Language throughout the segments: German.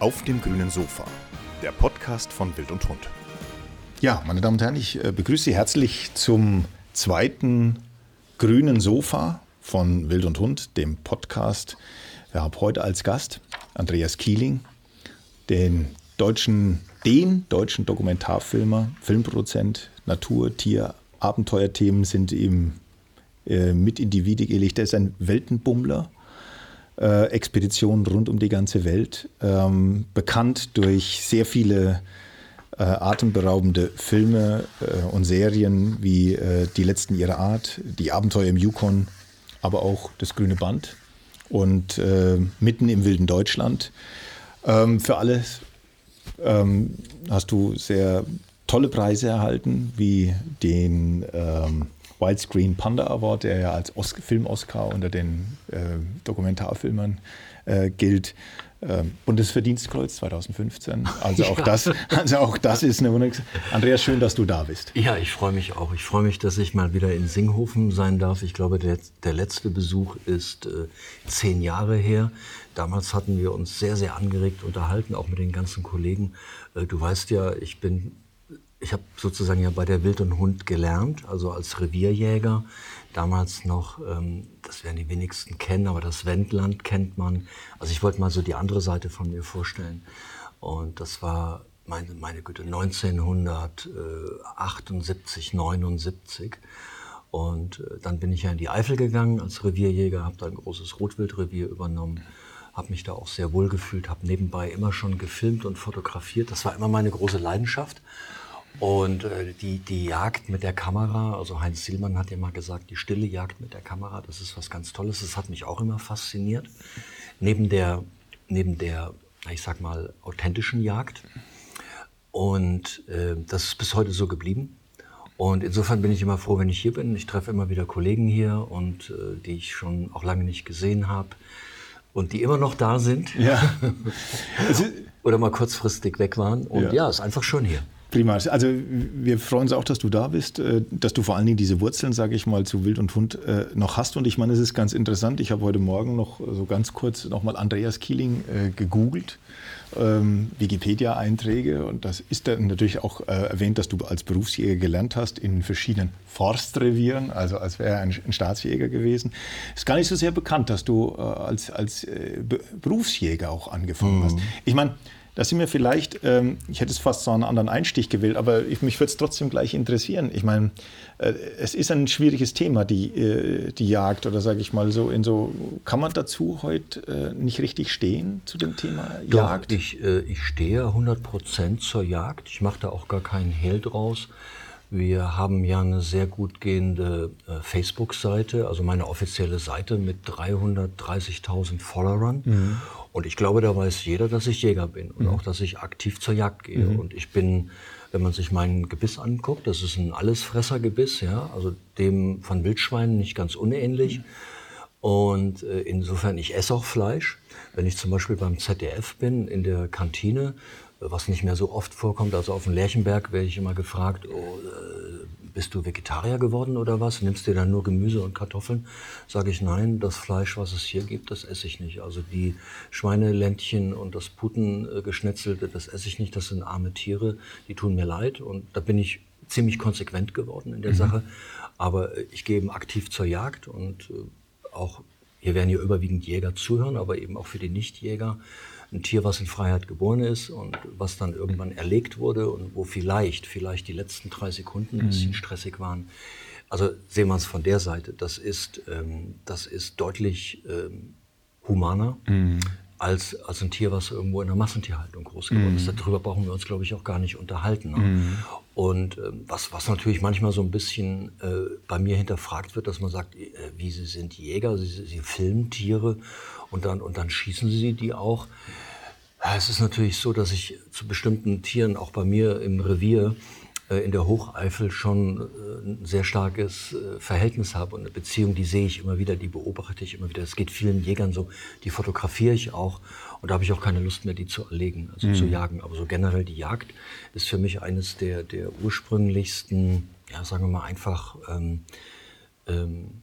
Auf dem grünen Sofa, der Podcast von Wild und Hund. Ja, meine Damen und Herren, ich äh, begrüße Sie herzlich zum zweiten grünen Sofa von Wild und Hund, dem Podcast. Wir haben heute als Gast Andreas Kieling, den deutschen, den deutschen Dokumentarfilmer, Filmproduzent, Natur, Tier, Abenteuerthemen sind ihm äh, mit in die Wiege gelegt. Er ist ein Weltenbummler, äh, Expeditionen rund um die ganze Welt, ähm, bekannt durch sehr viele äh, atemberaubende Filme äh, und Serien wie äh, Die letzten ihrer Art, Die Abenteuer im Yukon, aber auch Das grüne Band und äh, Mitten im wilden Deutschland. Ähm, für alles ähm, hast du sehr tolle Preise erhalten, wie den ähm, Widescreen Panda Award, der ja als Film-Oscar unter den äh, Dokumentarfilmern äh, gilt. Ähm, Bundesverdienstkreuz 2015. Also auch, ja. das, also auch das ist eine Wunder. Andreas, schön, dass du da bist. Ja, ich freue mich auch. Ich freue mich, dass ich mal wieder in Singhofen sein darf. Ich glaube, der, der letzte Besuch ist äh, zehn Jahre her. Damals hatten wir uns sehr, sehr angeregt unterhalten, auch mit den ganzen Kollegen. Äh, du weißt ja, ich bin ich habe sozusagen ja bei der Wild und Hund gelernt, also als Revierjäger. Damals noch, ähm, das werden die wenigsten kennen, aber das Wendland kennt man. Also ich wollte mal so die andere Seite von mir vorstellen. Und das war, meine, meine Güte, 1978, 79. Und äh, dann bin ich ja in die Eifel gegangen als Revierjäger, habe da ein großes Rotwildrevier übernommen habe mich da auch sehr wohl gefühlt, habe nebenbei immer schon gefilmt und fotografiert. Das war immer meine große Leidenschaft. Und äh, die, die Jagd mit der Kamera, also Heinz Sielmann hat ja mal gesagt, die stille Jagd mit der Kamera, das ist was ganz Tolles. Das hat mich auch immer fasziniert. Neben der, neben der ich sag mal, authentischen Jagd. Und äh, das ist bis heute so geblieben. Und insofern bin ich immer froh, wenn ich hier bin. Ich treffe immer wieder Kollegen hier und äh, die ich schon auch lange nicht gesehen habe und die immer noch da sind. Ja. Oder mal kurzfristig weg waren. Und ja, ja ist einfach schön hier. Prima. Also wir freuen uns auch, dass du da bist, äh, dass du vor allen Dingen diese Wurzeln, sage ich mal, zu Wild und Hund äh, noch hast. Und ich meine, es ist ganz interessant. Ich habe heute Morgen noch so ganz kurz nochmal Andreas Kieling äh, gegoogelt, ähm, Wikipedia-Einträge. Und das ist dann natürlich auch erwähnt, dass du als Berufsjäger gelernt hast in verschiedenen Forstrevieren, also als wäre er ein, ein, Staatsjäger gewesen. Ist gar nicht so sehr bekannt, dass du als, als Berufsjäger auch angefangen mhm. hast. Ich meine, da sind wir vielleicht, ähm, ich hätte es fast so einen anderen Einstich gewählt, aber ich, mich würde es trotzdem gleich interessieren. Ich meine, äh, es ist ein schwieriges Thema, die, äh, die Jagd oder sage ich mal so, in so, kann man dazu heute äh, nicht richtig stehen zu dem Thema Jagd? Doch, ich, äh, ich stehe 100 Prozent zur Jagd. Ich mache da auch gar keinen Hehl draus. Wir haben ja eine sehr gut gehende äh, Facebook-Seite, also meine offizielle Seite mit 330.000 Followern. Mhm. Und ich glaube, da weiß jeder, dass ich Jäger bin und mhm. auch, dass ich aktiv zur Jagd gehe. Mhm. Und ich bin, wenn man sich mein Gebiss anguckt, das ist ein Allesfressergebiss, ja, also dem von Wildschweinen nicht ganz unähnlich. Mhm. Und äh, insofern, ich esse auch Fleisch. Wenn ich zum Beispiel beim ZDF bin, in der Kantine, was nicht mehr so oft vorkommt. Also auf dem Lerchenberg werde ich immer gefragt, oh, äh, bist du Vegetarier geworden oder was? Nimmst du dann nur Gemüse und Kartoffeln? Sage ich nein, das Fleisch, was es hier gibt, das esse ich nicht. Also die Schweineländchen und das Putengeschnetzelte, das esse ich nicht. Das sind arme Tiere, die tun mir leid. Und da bin ich ziemlich konsequent geworden in der mhm. Sache. Aber ich gehe eben aktiv zur Jagd und äh, auch, hier werden ja überwiegend Jäger zuhören, aber eben auch für die Nichtjäger ein Tier, was in Freiheit geboren ist und was dann irgendwann erlegt wurde und wo vielleicht, vielleicht die letzten drei Sekunden ein bisschen mhm. stressig waren. Also sehen wir es von der Seite. Das ist, ähm, das ist deutlich ähm, humaner. Mhm als, als ein Tier, was irgendwo in der Massentierhaltung groß geworden ist. Mhm. Darüber brauchen wir uns, glaube ich, auch gar nicht unterhalten. Ne? Mm. Und äh, was, was natürlich manchmal so ein bisschen äh, bei mir hinterfragt wird, dass man sagt, äh, wie Sie sind Jäger, Sie, Sie filmen Tiere und dann, und dann schießen Sie die auch. Ja, es ist natürlich so, dass ich zu bestimmten Tieren, auch bei mir im Revier, äh, in der Hocheifel schon äh, ein sehr starkes äh, Verhältnis habe und eine Beziehung, die sehe ich immer wieder, die beobachte ich immer wieder. Es geht vielen Jägern so, die fotografiere ich auch und da habe ich auch keine Lust mehr, die zu erlegen, also mhm. zu jagen. Aber so generell die Jagd ist für mich eines der, der ursprünglichsten, ja, sagen wir mal einfach ähm, ähm,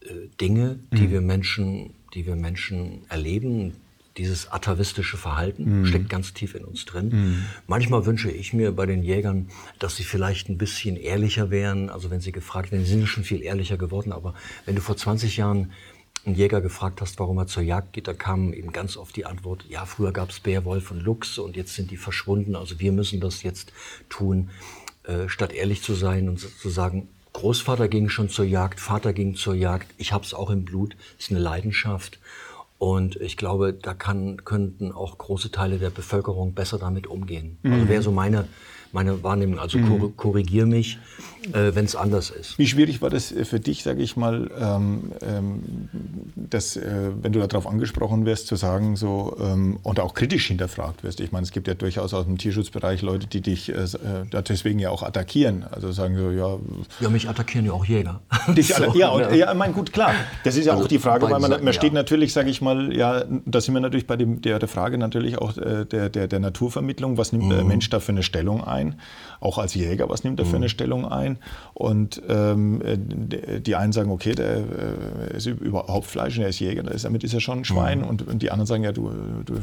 äh, Dinge, die mhm. wir Menschen, die wir Menschen erleben, dieses atavistische Verhalten mhm. steckt ganz tief in uns drin. Mhm. Manchmal wünsche ich mir bei den Jägern, dass sie vielleicht ein bisschen ehrlicher wären. Also wenn sie gefragt werden, sie sind schon viel ehrlicher geworden, aber wenn du vor 20 Jahren einen Jäger gefragt hast, warum er zur Jagd geht, da kam eben ganz oft die Antwort, ja, früher gab es Bär, Wolf und Luchs und jetzt sind die verschwunden, also wir müssen das jetzt tun, äh, statt ehrlich zu sein und zu sagen, Großvater ging schon zur Jagd, Vater ging zur Jagd, ich habe es auch im Blut, ist eine Leidenschaft. Und ich glaube, da kann, könnten auch große Teile der Bevölkerung besser damit umgehen. Also mhm. Also wäre so meine meine Wahrnehmung. Also mhm. korrigier mich, äh, wenn es anders ist. Wie schwierig war das äh, für dich, sage ich mal, ähm, ähm, dass, äh, wenn du darauf angesprochen wirst, zu sagen so ähm, und auch kritisch hinterfragt wirst? Ich meine, es gibt ja durchaus aus dem Tierschutzbereich Leute, die dich äh, äh deswegen ja auch attackieren. Also sagen so, ja. Ja, mich attackieren ja auch Jäger. Dich, so, ja, und, ja, ja, mein gut, klar. Das ist ja also auch die Frage, weil man, man steht ja. natürlich, sage ich mal, ja, da sind wir natürlich bei dem, der, der Frage natürlich auch äh, der, der, der Naturvermittlung. Was nimmt mhm. der Mensch da für eine Stellung ein? Ein, auch als Jäger, was nimmt er für eine mhm. Stellung ein? Und ähm, die einen sagen, okay, der äh, ist überhaupt Fleisch und er ist Jäger, damit ist er schon ein Schwein. Mhm. Und, und, die anderen sagen, ja, du, du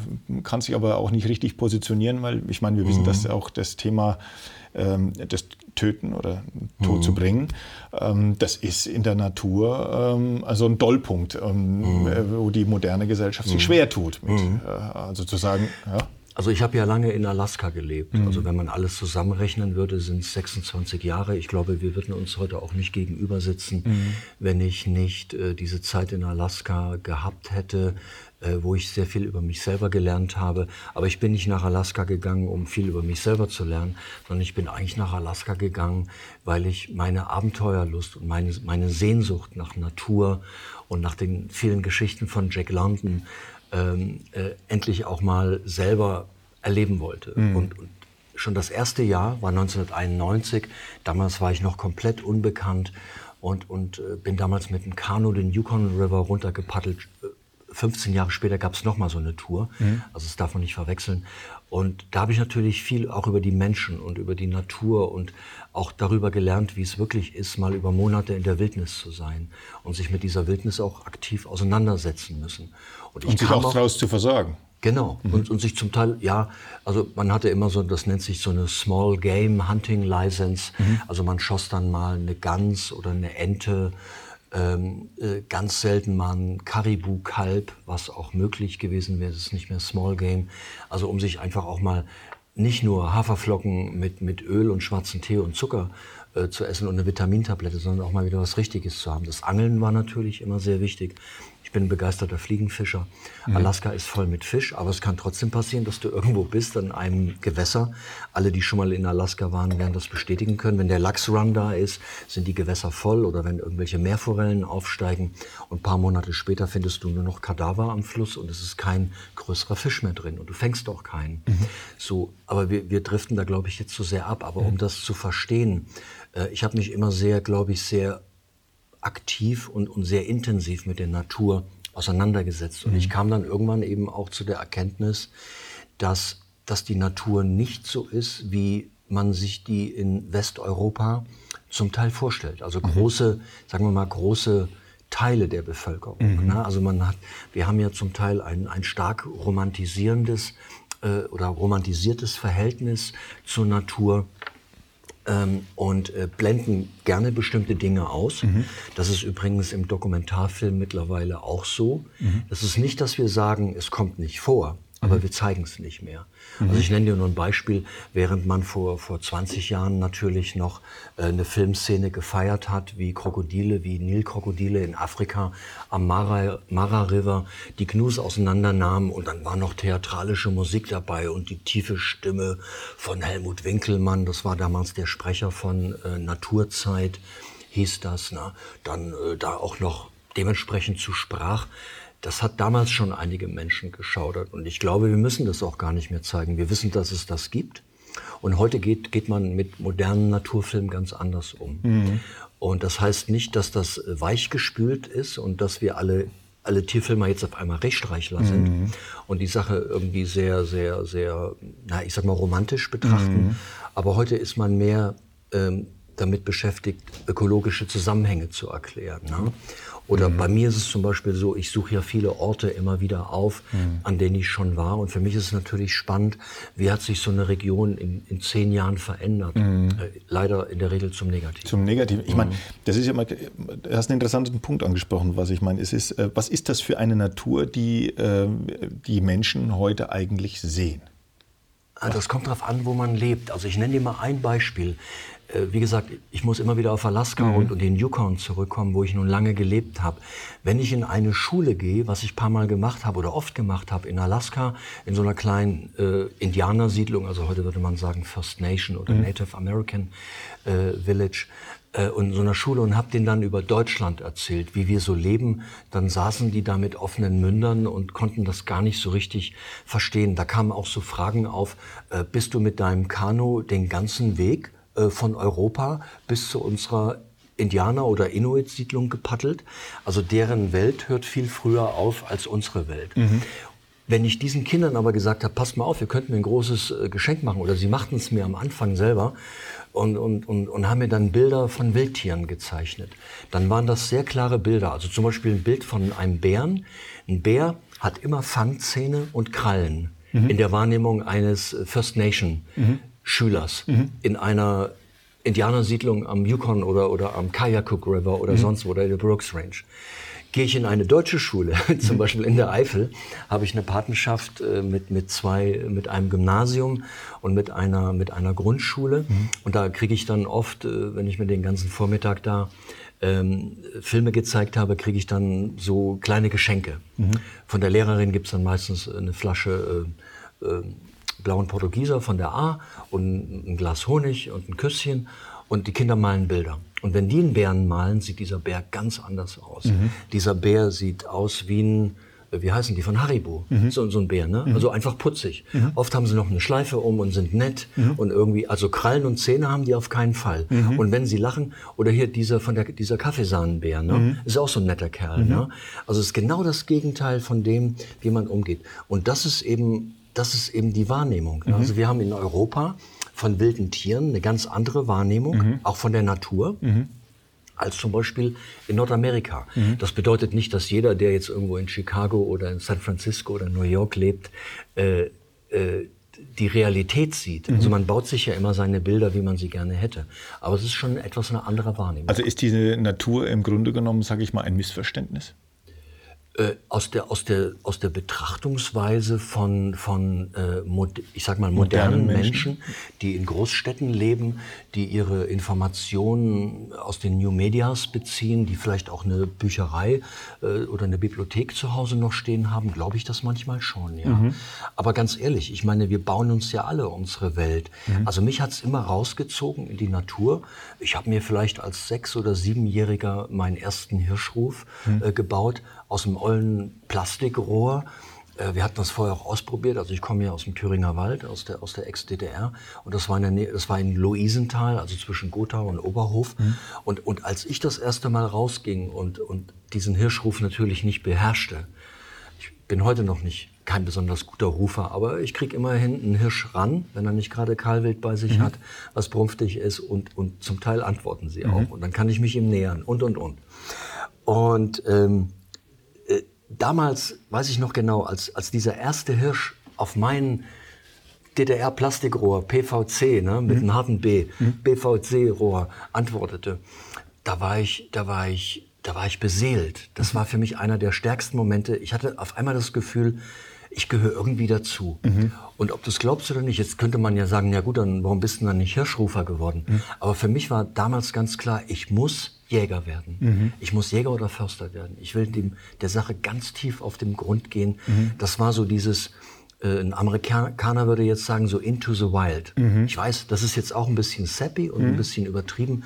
kannst dich aber auch nicht richtig positionieren, weil ich meine, wir wissen, mhm. dass auch das Thema ähm, das Töten oder Tod mhm. zu bringen. Ähm, das ist in der Natur ähm, also ein Dollpunkt, ähm, mhm. Äh, wo die moderne Gesellschaft sich mhm. schwer tut. Mit, äh, also zu sagen, ja, also ich habe ja lange in Alaska gelebt. Mhm. Also wenn man alles zusammenrechnen würde, sind es 26 Jahre. Ich glaube, wir würden uns heute auch nicht gegenüber sitzen, mhm. wenn ich nicht äh, diese Zeit in Alaska gehabt hätte, äh, wo ich sehr viel über mich selber gelernt habe. Aber ich bin nicht nach Alaska gegangen, um viel über mich selber zu lernen, sondern ich bin eigentlich nach Alaska gegangen, weil ich meine Abenteuerlust und meine, meine Sehnsucht nach Natur und nach den vielen Geschichten von Jack London ähm, äh, endlich auch mal selber erleben wollte. Mhm. Und, und, schon das erste Jahr war 1991. Damals war ich noch komplett unbekannt und, und äh, bin damals mit dem Kanu den Yukon River runtergepaddelt. 15 Jahre später gab es nochmal so eine Tour. Mhm. Also das darf man nicht verwechseln. Und da habe ich natürlich viel auch über die Menschen und über die Natur und auch darüber gelernt, wie es wirklich ist, mal über Monate in der Wildnis zu sein und sich mit dieser Wildnis auch aktiv auseinandersetzen müssen. Und, und sich auch daraus zu versorgen. Genau. Mhm. Und, und sich zum Teil, ja, also man hatte immer so, das nennt sich so eine Small Game Hunting License. Mhm. Also man schoss dann mal eine Gans oder eine Ente ähm, äh, ganz selten mal ein Karibu-Kalb, was auch möglich gewesen wäre. Das ist nicht mehr Small Game. Also um sich einfach auch mal nicht nur Haferflocken mit, mit Öl und schwarzen Tee und Zucker äh, zu essen und eine Vitamintablette, sondern auch mal wieder was Richtiges zu haben. Das Angeln war natürlich immer sehr wichtig. Ich bin begeisterter Fliegenfischer. Mhm. Alaska ist voll mit Fisch, aber es kann trotzdem passieren, dass du irgendwo bist in einem Gewässer. Alle, die schon mal in Alaska waren, werden das bestätigen können. Wenn der Lachsrun da ist, sind die Gewässer voll oder wenn irgendwelche Meerforellen aufsteigen und ein paar Monate später findest du nur noch Kadaver am Fluss und es ist kein größerer Fisch mehr drin und du fängst auch keinen. Mhm. So, aber wir, wir driften da, glaube ich, jetzt zu so sehr ab. Aber mhm. um das zu verstehen, äh, ich habe mich immer sehr, glaube ich, sehr aktiv und, und sehr intensiv mit der Natur auseinandergesetzt. Und mhm. ich kam dann irgendwann eben auch zu der Erkenntnis, dass, dass die Natur nicht so ist, wie man sich die in Westeuropa zum Teil vorstellt. Also mhm. große, sagen wir mal, große Teile der Bevölkerung. Mhm. Ne? Also man hat, wir haben ja zum Teil ein, ein stark romantisierendes äh, oder romantisiertes Verhältnis zur Natur ähm, und äh, blenden gerne bestimmte Dinge aus. Mhm. Das ist übrigens im Dokumentarfilm mittlerweile auch so. Mhm. Das ist nicht, dass wir sagen, es kommt nicht vor aber mhm. wir zeigen es nicht mehr. Mhm. Also ich nenne dir nur ein Beispiel, während man vor, vor 20 Jahren natürlich noch äh, eine Filmszene gefeiert hat, wie Krokodile, wie Nilkrokodile in Afrika am Mara, Mara River die Gnus auseinandernahmen und dann war noch theatralische Musik dabei und die tiefe Stimme von Helmut Winkelmann, das war damals der Sprecher von äh, Naturzeit, hieß das, na, dann äh, da auch noch dementsprechend zu sprach das hat damals schon einige Menschen geschaudert. Und ich glaube, wir müssen das auch gar nicht mehr zeigen. Wir wissen, dass es das gibt. Und heute geht, geht man mit modernen Naturfilmen ganz anders um. Mhm. Und das heißt nicht, dass das weichgespült ist und dass wir alle, alle Tierfilmer jetzt auf einmal Rechtstreichler sind mhm. und die Sache irgendwie sehr, sehr, sehr, na, ich sag mal, romantisch betrachten. Mhm. Aber heute ist man mehr ähm, damit beschäftigt, ökologische Zusammenhänge zu erklären. Ne? Oder mhm. bei mir ist es zum Beispiel so, ich suche ja viele Orte immer wieder auf, mhm. an denen ich schon war. Und für mich ist es natürlich spannend, wie hat sich so eine Region in, in zehn Jahren verändert. Mhm. Äh, leider in der Regel zum Negativen. Zum Negativen. Ich meine, mhm. das ist ja mal, du hast einen interessanten Punkt angesprochen, was ich meine. Es ist, äh, was ist das für eine Natur, die äh, die Menschen heute eigentlich sehen? Ah, das kommt darauf an, wo man lebt. Also ich nenne dir mal ein Beispiel. Äh, wie gesagt, ich muss immer wieder auf Alaska mhm. und, und, den Yukon zurückkommen, wo ich nun lange gelebt habe. Wenn ich in eine Schule gehe, was ich paar Mal gemacht habe oder oft gemacht habe, in Alaska, in so einer kleinen äh, Indianersiedlung, also heute würde man sagen First Nation oder mhm. Native American äh, Village, äh, und in so einer Schule und habe denen dann über Deutschland erzählt, wie wir so leben, dann saßen die da mit offenen Mündern und konnten das gar nicht so richtig verstehen. Da kamen auch so Fragen auf, äh, bist du mit deinem Kanu den ganzen Weg von Europa bis zu unserer Indianer- oder Inuit-Siedlung gepaddelt. Also deren Welt hört viel früher auf als unsere Welt. Mhm. Wenn ich diesen Kindern aber gesagt habe, passt mal auf, ihr könnt mir ein großes äh, Geschenk machen, oder sie machten es mir am Anfang selber und, und, und, und haben mir dann Bilder von Wildtieren gezeichnet, dann waren das sehr klare Bilder. Also zum Beispiel ein Bild von einem Bären. Ein Bär hat immer Fangzähne und Krallen mhm. in der Wahrnehmung eines First Nation. Mhm. Schülers mhm. in einer Indianersiedlung am Yukon oder, oder am Kayakuk River oder mhm. sonst wo, oder in der Brooks Range. Gehe ich in eine deutsche Schule, zum mhm. Beispiel in der Eifel, habe ich eine Patenschaft äh, mit, mit zwei, mit einem Gymnasium und mit einer, mit einer Grundschule. Mhm. Und da kriege ich dann oft, äh, wenn ich mir den ganzen Vormittag da ähm, Filme gezeigt habe, kriege ich dann so kleine Geschenke. Mhm. Von der Lehrerin gibt es dann meistens eine Flasche äh, äh, blauen Portugieser von der A und ein Glas Honig und ein Küsschen und die Kinder malen Bilder. Und wenn die einen Bären malen, sieht dieser Bär ganz anders aus. Mhm. Dieser Bär sieht aus wie ein, wie heißen die, von Haribo, mhm. so, so, ein Bär, ne? Mhm. Also einfach putzig. Mhm. Oft haben sie noch eine Schleife um und sind nett mhm. und irgendwie, also Krallen und Zähne haben die auf keinen Fall. Mhm. Und wenn sie lachen, oder hier dieser von der, dieser Kaffeesahnenbär, ne? Ist auch so ein netter Kerl, ne? Also es ist genau das Gegenteil von dem, wie man umgeht. Und das ist eben das ist eben die Wahrnehmung. Mhm. Also wir haben in Europa von wilden Tieren eine ganz andere Wahrnehmung, mhm. auch von der Natur. Mhm. Als zum Beispiel in Nordamerika. Mhm. Das bedeutet nicht, dass jeder, der jetzt irgendwo in Chicago oder in San Francisco oder New York lebt, äh, äh, die Realität sieht. Also mhm. man baut sich ja immer seine Bilder, wie man sie gerne hätte. Aber es ist schon etwas eine andere Wahrnehmung. Also ist diese Natur im Grunde genommen, sage ich mal, ein Missverständnis? Äh, aus, der, aus, der, aus der Betrachtungsweise von, von äh, ich sag mal, modernen, modernen Menschen. Menschen. die in Großstädten leben, die ihre Informationen aus den New Medias beziehen, die vielleicht auch eine Bücherei äh, oder eine Bibliothek zu Hause noch stehen haben, glaube ich das manchmal schon, ja. Mhm. Aber ganz ehrlich, ich meine, wir bauen uns ja alle unsere Welt. Mhm. Also mich hat's immer rausgezogen in die Natur. Ich habe mir vielleicht als sechs- oder siebenjähriger meinen ersten Hirschruf mhm. äh, gebaut aus dem ollen Plastikrohr. Äh, wir hatten das vorher auch ausprobiert. Also ich komme ja aus dem Thüringer Wald, aus der, aus der Ex-DDR. Und das war, in der Nähe, das war in Luisenthal, also zwischen Gotha und Oberhof. Mhm. Und, und als ich das erste Mal rausging und, und diesen Hirschruf natürlich nicht beherrschte, ich bin heute noch nicht kein besonders guter Rufer, aber ich kriege immerhin einen Hirsch ran, wenn er nicht gerade Kahlwild bei sich mhm. hat, was brumpftig ist und, und zum Teil antworten sie mhm. auch. Und dann kann ich mich ihm nähern und, und, und. Und ähm, damals, weiß ich noch genau, als, als dieser erste Hirsch auf mein DDR-Plastikrohr, PVC, ne, mit mhm. einem harten B, mhm. PVC-Rohr antwortete, da war ich, da war ich, da war ich beseelt. Das mhm. war für mich einer der stärksten Momente. Ich hatte auf einmal das Gefühl, ich gehöre irgendwie dazu. Mhm. Und ob du es glaubst oder nicht, jetzt könnte man ja sagen, ja gut, dann warum bist du dann nicht Hirschrufer geworden? Mhm. Aber für mich war damals ganz klar, ich muss Jäger werden. Mhm. Ich muss Jäger oder Förster werden. Ich will dem, der Sache ganz tief auf den Grund gehen. Mhm. Das war so dieses, äh, ein Amerikaner würde jetzt sagen, so into the wild. Mhm. Ich weiß, das ist jetzt auch ein bisschen sappy und ein mhm. bisschen übertrieben,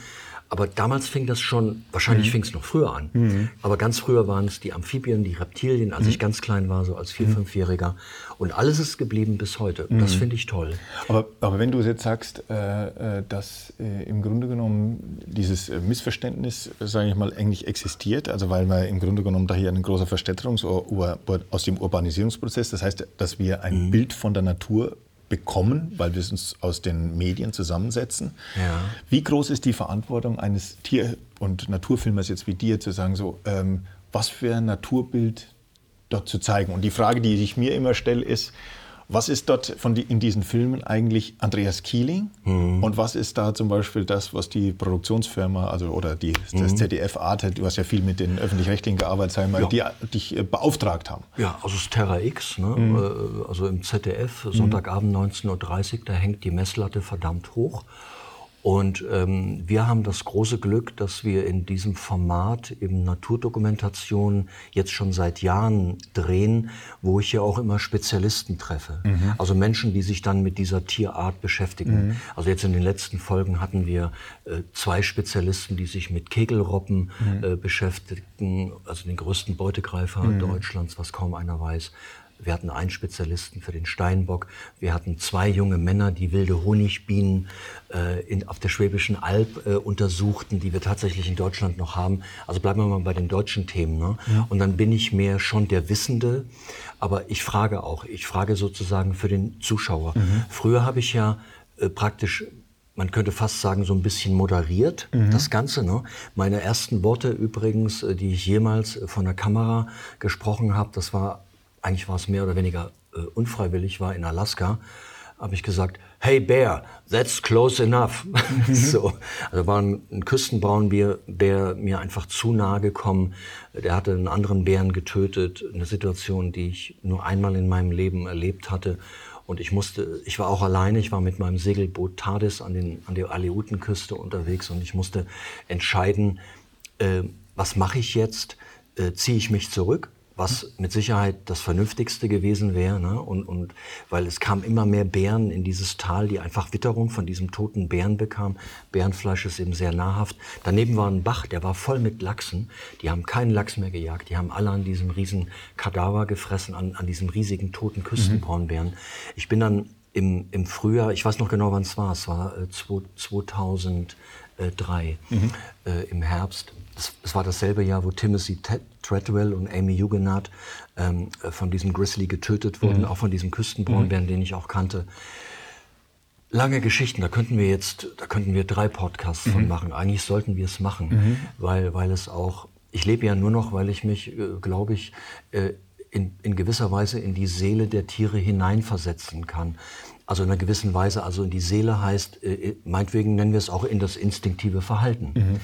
aber damals fing das schon, wahrscheinlich mhm. fing es noch früher an. Mhm. Aber ganz früher waren es die Amphibien, die Reptilien, als mhm. ich ganz klein war, so als Vier-, mhm. Fünfjähriger. Und alles ist geblieben bis heute. Das mhm. finde ich toll. Aber, aber wenn du jetzt sagst, äh, äh, dass äh, im Grunde genommen dieses äh, Missverständnis, sage ich mal, eigentlich existiert, also weil wir im Grunde genommen da hier ein großer Verstädterungs- aus dem Urbanisierungsprozess, das heißt, dass wir ein mhm. Bild von der Natur bekommen, weil wir es uns aus den Medien zusammensetzen. Ja. Wie groß ist die Verantwortung eines Tier- und Naturfilmers jetzt wie dir, zu sagen, so, ähm, was für ein Naturbild dort zu zeigen? Und die Frage, die ich mir immer stelle, ist, was ist dort von die, in diesen Filmen eigentlich Andreas Kieling mhm. und was ist da zum Beispiel das, was die Produktionsfirma also oder die, das mhm. ZDF Arte, du hast ja viel mit den öffentlich-rechtlichen gearbeitet, sagen wir, ja. die dich äh, beauftragt haben? Ja, also das Terra X, ne? Mhm. Äh, also im ZDF, Sonntagabend 19.30 Uhr, da hängt die Messlatte verdammt hoch. Und ähm, wir haben das große Glück, dass wir in diesem Format eben Naturdokumentation jetzt schon seit Jahren drehen, wo ich ja auch immer Spezialisten treffe. Mhm. Also Menschen, die sich dann mit dieser Tierart beschäftigen. Mhm. Also jetzt in den letzten Folgen hatten wir äh, zwei Spezialisten, die sich mit Kegelroppen mhm. äh, beschäftigten, also den größten Beutegreifer mhm. Deutschlands, was kaum einer weiß. Wir hatten einen Spezialisten für den Steinbock. Wir hatten zwei junge Männer, die wilde Honigbienen äh, in, auf der Schwäbischen Alb äh, untersuchten, die wir tatsächlich in Deutschland noch haben. Also bleiben wir mal bei den deutschen Themen. Ne? Ja. Und dann bin ich mehr schon der Wissende. Aber ich frage auch, ich frage sozusagen für den Zuschauer. Mhm. Früher habe ich ja äh, praktisch man könnte fast sagen, so ein bisschen moderiert, mhm. das Ganze. Ne? Meine ersten Worte übrigens, äh, die ich jemals äh, von der Kamera gesprochen habe, das war eigentlich war es mehr oder weniger äh, unfreiwillig, war in Alaska, habe ich gesagt, hey Bear, that's close enough. Mhm. so, also war ein, ein Küstenbraunbär Bär mir einfach zu nahe gekommen. Der hatte einen anderen Bären getötet, eine Situation, die ich nur einmal in meinem Leben erlebt hatte. Und ich musste, ich war auch alleine, ich war mit meinem Segelboot TARDIS an, den, an der Aleutenküste unterwegs und ich musste entscheiden, äh, was mache ich jetzt? Äh, Ziehe ich mich zurück was mit Sicherheit das Vernünftigste gewesen wäre. Ne? Und, und weil es kam immer mehr Bären in dieses Tal, die einfach Witterung von diesem toten Bären bekamen. Bärenfleisch ist eben sehr nahrhaft. Daneben war ein Bach, der war voll mit Lachsen. Die haben keinen Lachs mehr gejagt. Die haben alle an diesem riesen Kadaver gefressen, an, an diesem riesigen toten Küstenbraunbären. Mhm. Ich bin dann im, im Frühjahr, ich weiß noch genau, wann es war, es war äh, 2003, mhm. äh, im Herbst, es war dasselbe Jahr, wo Timothy Treadwell und Amy Huguenot ähm, von diesem Grizzly getötet wurden, mhm. auch von diesem Küstenbraunbären, mhm. den ich auch kannte. Lange Geschichten, da könnten wir jetzt, da könnten wir drei Podcasts mhm. von machen. Eigentlich sollten wir es machen, mhm. weil, weil es auch, ich lebe ja nur noch, weil ich mich, äh, glaube ich, äh, in, in gewisser Weise in die Seele der Tiere hineinversetzen kann. Also in einer gewissen Weise, also in die Seele heißt, äh, meinetwegen nennen wir es auch in das instinktive Verhalten.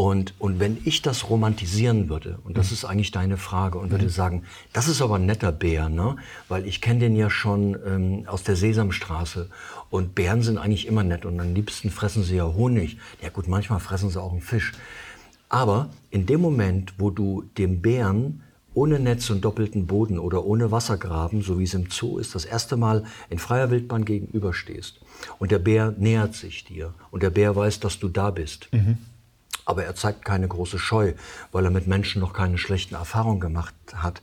Und, und wenn ich das romantisieren würde, und das mhm. ist eigentlich deine Frage, und würde mhm. sagen, das ist aber ein netter Bär, ne? weil ich kenne den ja schon ähm, aus der Sesamstraße und Bären sind eigentlich immer nett und am liebsten fressen sie ja Honig. Ja gut, manchmal fressen sie auch einen Fisch. Aber in dem Moment, wo du dem Bären ohne Netz und doppelten Boden oder ohne Wassergraben, so wie es im Zoo ist, das erste Mal in freier Wildbahn gegenüberstehst und der Bär nähert sich dir und der Bär weiß, dass du da bist. Mhm aber er zeigt keine große Scheu, weil er mit Menschen noch keine schlechten Erfahrungen gemacht hat,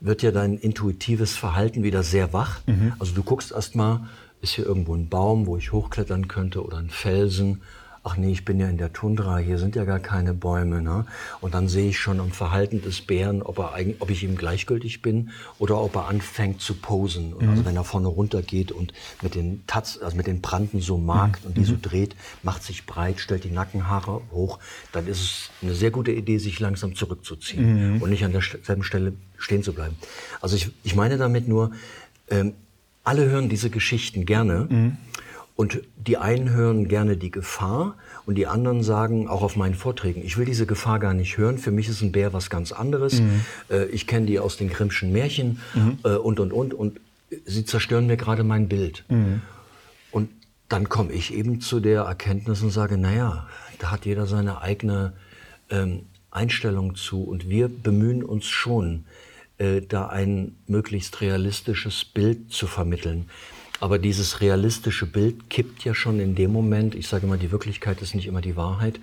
wird ja dein intuitives Verhalten wieder sehr wach. Mhm. Also du guckst erst mal, ist hier irgendwo ein Baum, wo ich hochklettern könnte oder ein Felsen ach nee, ich bin ja in der Tundra, hier sind ja gar keine Bäume. Ne? Und dann sehe ich schon am Verhalten des Bären, ob, er, ob ich ihm gleichgültig bin oder ob er anfängt zu posen. Mhm. Also wenn er vorne runter geht und mit den Taz, also mit den Branden so mag mhm. und die so mhm. dreht, macht sich breit, stellt die Nackenhaare hoch, dann ist es eine sehr gute Idee, sich langsam zurückzuziehen mhm. und nicht an derselben Stelle stehen zu bleiben. Also ich, ich meine damit nur, ähm, alle hören diese Geschichten gerne. Und die einen hören gerne die Gefahr und die anderen sagen auch auf meinen Vorträgen, ich will diese Gefahr gar nicht hören, für mich ist ein Bär was ganz anderes. Mhm. Äh, ich kenne die aus den Grimmschen Märchen mhm. äh, und, und, und. Und sie zerstören mir gerade mein Bild. Mhm. Und dann komme ich eben zu der Erkenntnis und sage, naja, da hat jeder seine eigene ähm, Einstellung zu. Und wir bemühen uns schon, äh, da ein möglichst realistisches Bild zu vermitteln. Aber dieses realistische Bild kippt ja schon in dem Moment, ich sage mal, die Wirklichkeit ist nicht immer die Wahrheit.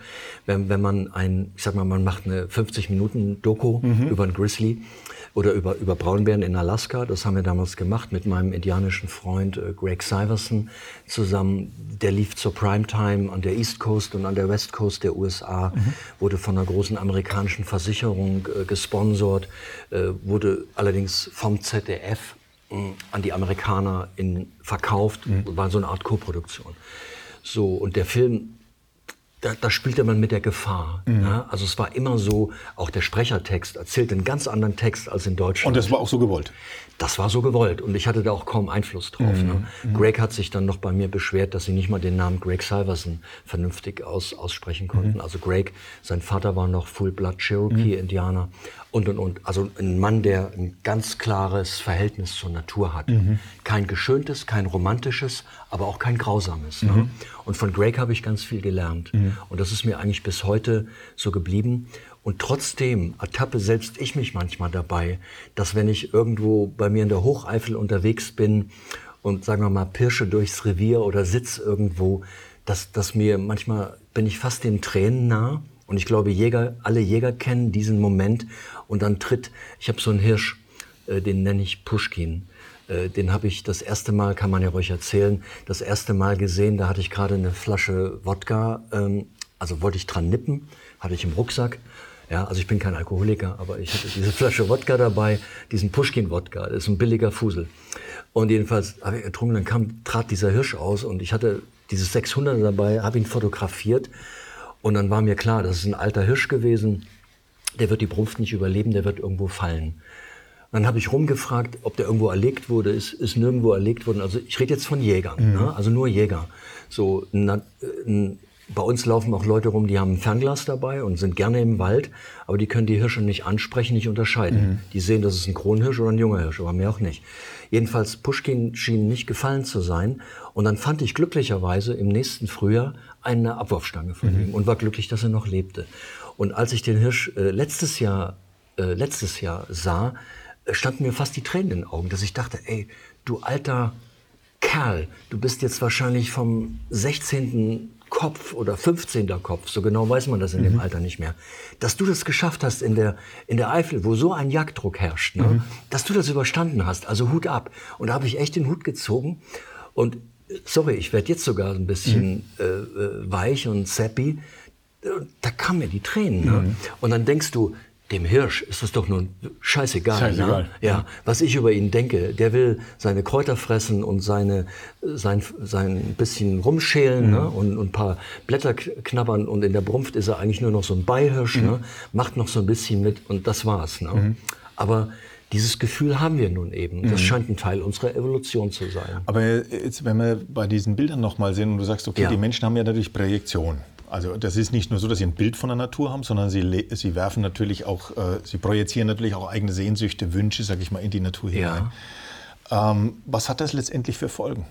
Wenn, wenn man ein, ich sage mal, man macht eine 50 Minuten Doku mhm. über einen Grizzly oder über, über Braunbären in Alaska, das haben wir damals gemacht mit meinem indianischen Freund äh, Greg Syverson zusammen. Der lief zur Primetime an der East Coast und an der West Coast der USA, mhm. wurde von einer großen amerikanischen Versicherung äh, gesponsert, äh, wurde allerdings vom ZDF an die Amerikaner in, verkauft, mhm. war so eine Art Koproduktion. So, und der Film da, da spielte man mit der Gefahr. Mhm. Ja? Also es war immer so, auch der Sprechertext erzählte einen ganz anderen Text als in Deutschland. Und das war auch so gewollt? Das war so gewollt und ich hatte da auch kaum Einfluss drauf. Mhm. Ne? Mhm. Greg hat sich dann noch bei mir beschwert, dass sie nicht mal den Namen Greg Salverson vernünftig aus, aussprechen konnten. Mhm. Also Greg, sein Vater war noch Full Blood Cherokee-Indianer und, und, und. Also ein Mann, der ein ganz klares Verhältnis zur Natur hat. Mhm. Kein geschöntes, kein romantisches, aber auch kein grausames. Ne? Und von Greg habe ich ganz viel gelernt. Mhm. Und das ist mir eigentlich bis heute so geblieben. Und trotzdem ertappe selbst ich mich manchmal dabei, dass wenn ich irgendwo bei mir in der Hocheifel unterwegs bin und sagen wir mal pirsche durchs Revier oder sitz irgendwo, dass, dass mir manchmal bin ich fast den Tränen nah. Und ich glaube, Jäger, alle Jäger kennen diesen Moment, und dann tritt, ich habe so einen Hirsch, äh, den nenne ich Pushkin. Äh, den habe ich das erste Mal, kann man ja ruhig erzählen, das erste Mal gesehen, da hatte ich gerade eine Flasche Wodka, ähm, also wollte ich dran nippen, hatte ich im Rucksack. Ja, also ich bin kein Alkoholiker, aber ich hatte diese Flasche Wodka dabei, diesen Pushkin-Wodka, das ist ein billiger Fusel. Und jedenfalls habe ich getrunken, dann kam, trat dieser Hirsch aus und ich hatte dieses 600 dabei, habe ihn fotografiert und dann war mir klar, das ist ein alter Hirsch gewesen, der wird die Brunft nicht überleben, der wird irgendwo fallen. Dann habe ich rumgefragt, ob der irgendwo erlegt wurde, ist, ist nirgendwo erlegt worden. Also ich rede jetzt von Jägern, mhm. ne? also nur Jäger. So, na, n, bei uns laufen auch Leute rum, die haben ein Fernglas dabei und sind gerne im Wald, aber die können die Hirsche nicht ansprechen, nicht unterscheiden. Mhm. Die sehen, das ist ein Kronhirsch oder ein junger Hirsch, aber mehr auch nicht. Jedenfalls, Pushkin schien nicht gefallen zu sein. Und dann fand ich glücklicherweise im nächsten Frühjahr eine Abwurfstange von mhm. ihm und war glücklich, dass er noch lebte. Und als ich den Hirsch äh, letztes Jahr, äh, letztes Jahr sah, äh, standen mir fast die Tränen in den Augen, dass ich dachte, ey, du alter Kerl, du bist jetzt wahrscheinlich vom 16. Kopf oder 15. Kopf, so genau weiß man das in mhm. dem Alter nicht mehr, dass du das geschafft hast in der, in der Eifel, wo so ein Jagddruck herrscht, ne? Mhm. dass du das überstanden hast, also Hut ab. Und da habe ich echt den Hut gezogen und äh, sorry, ich werde jetzt sogar ein bisschen mhm. äh, äh weich und sappy, da kamen mir die Tränen. Ne? Mhm. Und dann denkst du, dem Hirsch ist das doch nun scheißegal. Ne? scheißegal. Ne? Ja, was ich über ihn denke, der will seine Kräuter fressen und seine, sein, sein bisschen rumschälen mhm. ne? und, und ein paar Blätter knabbern und in der Brunft ist er eigentlich nur noch so ein Beihirsch, mhm. ne? macht noch so ein bisschen mit und das war's. Ne? Mhm. Aber dieses Gefühl haben wir nun eben. Das mhm. scheint ein Teil unserer Evolution zu sein. Aber jetzt, wenn wir bei diesen Bildern nochmal sehen und du sagst, okay, ja. die Menschen haben ja natürlich Projektion. Also das ist nicht nur so, dass sie ein Bild von der Natur haben, sondern sie, sie werfen natürlich auch, äh, sie projizieren natürlich auch eigene Sehnsüchte, Wünsche, sag ich mal, in die Natur hinein. Ja. Ähm, was hat das letztendlich für Folgen?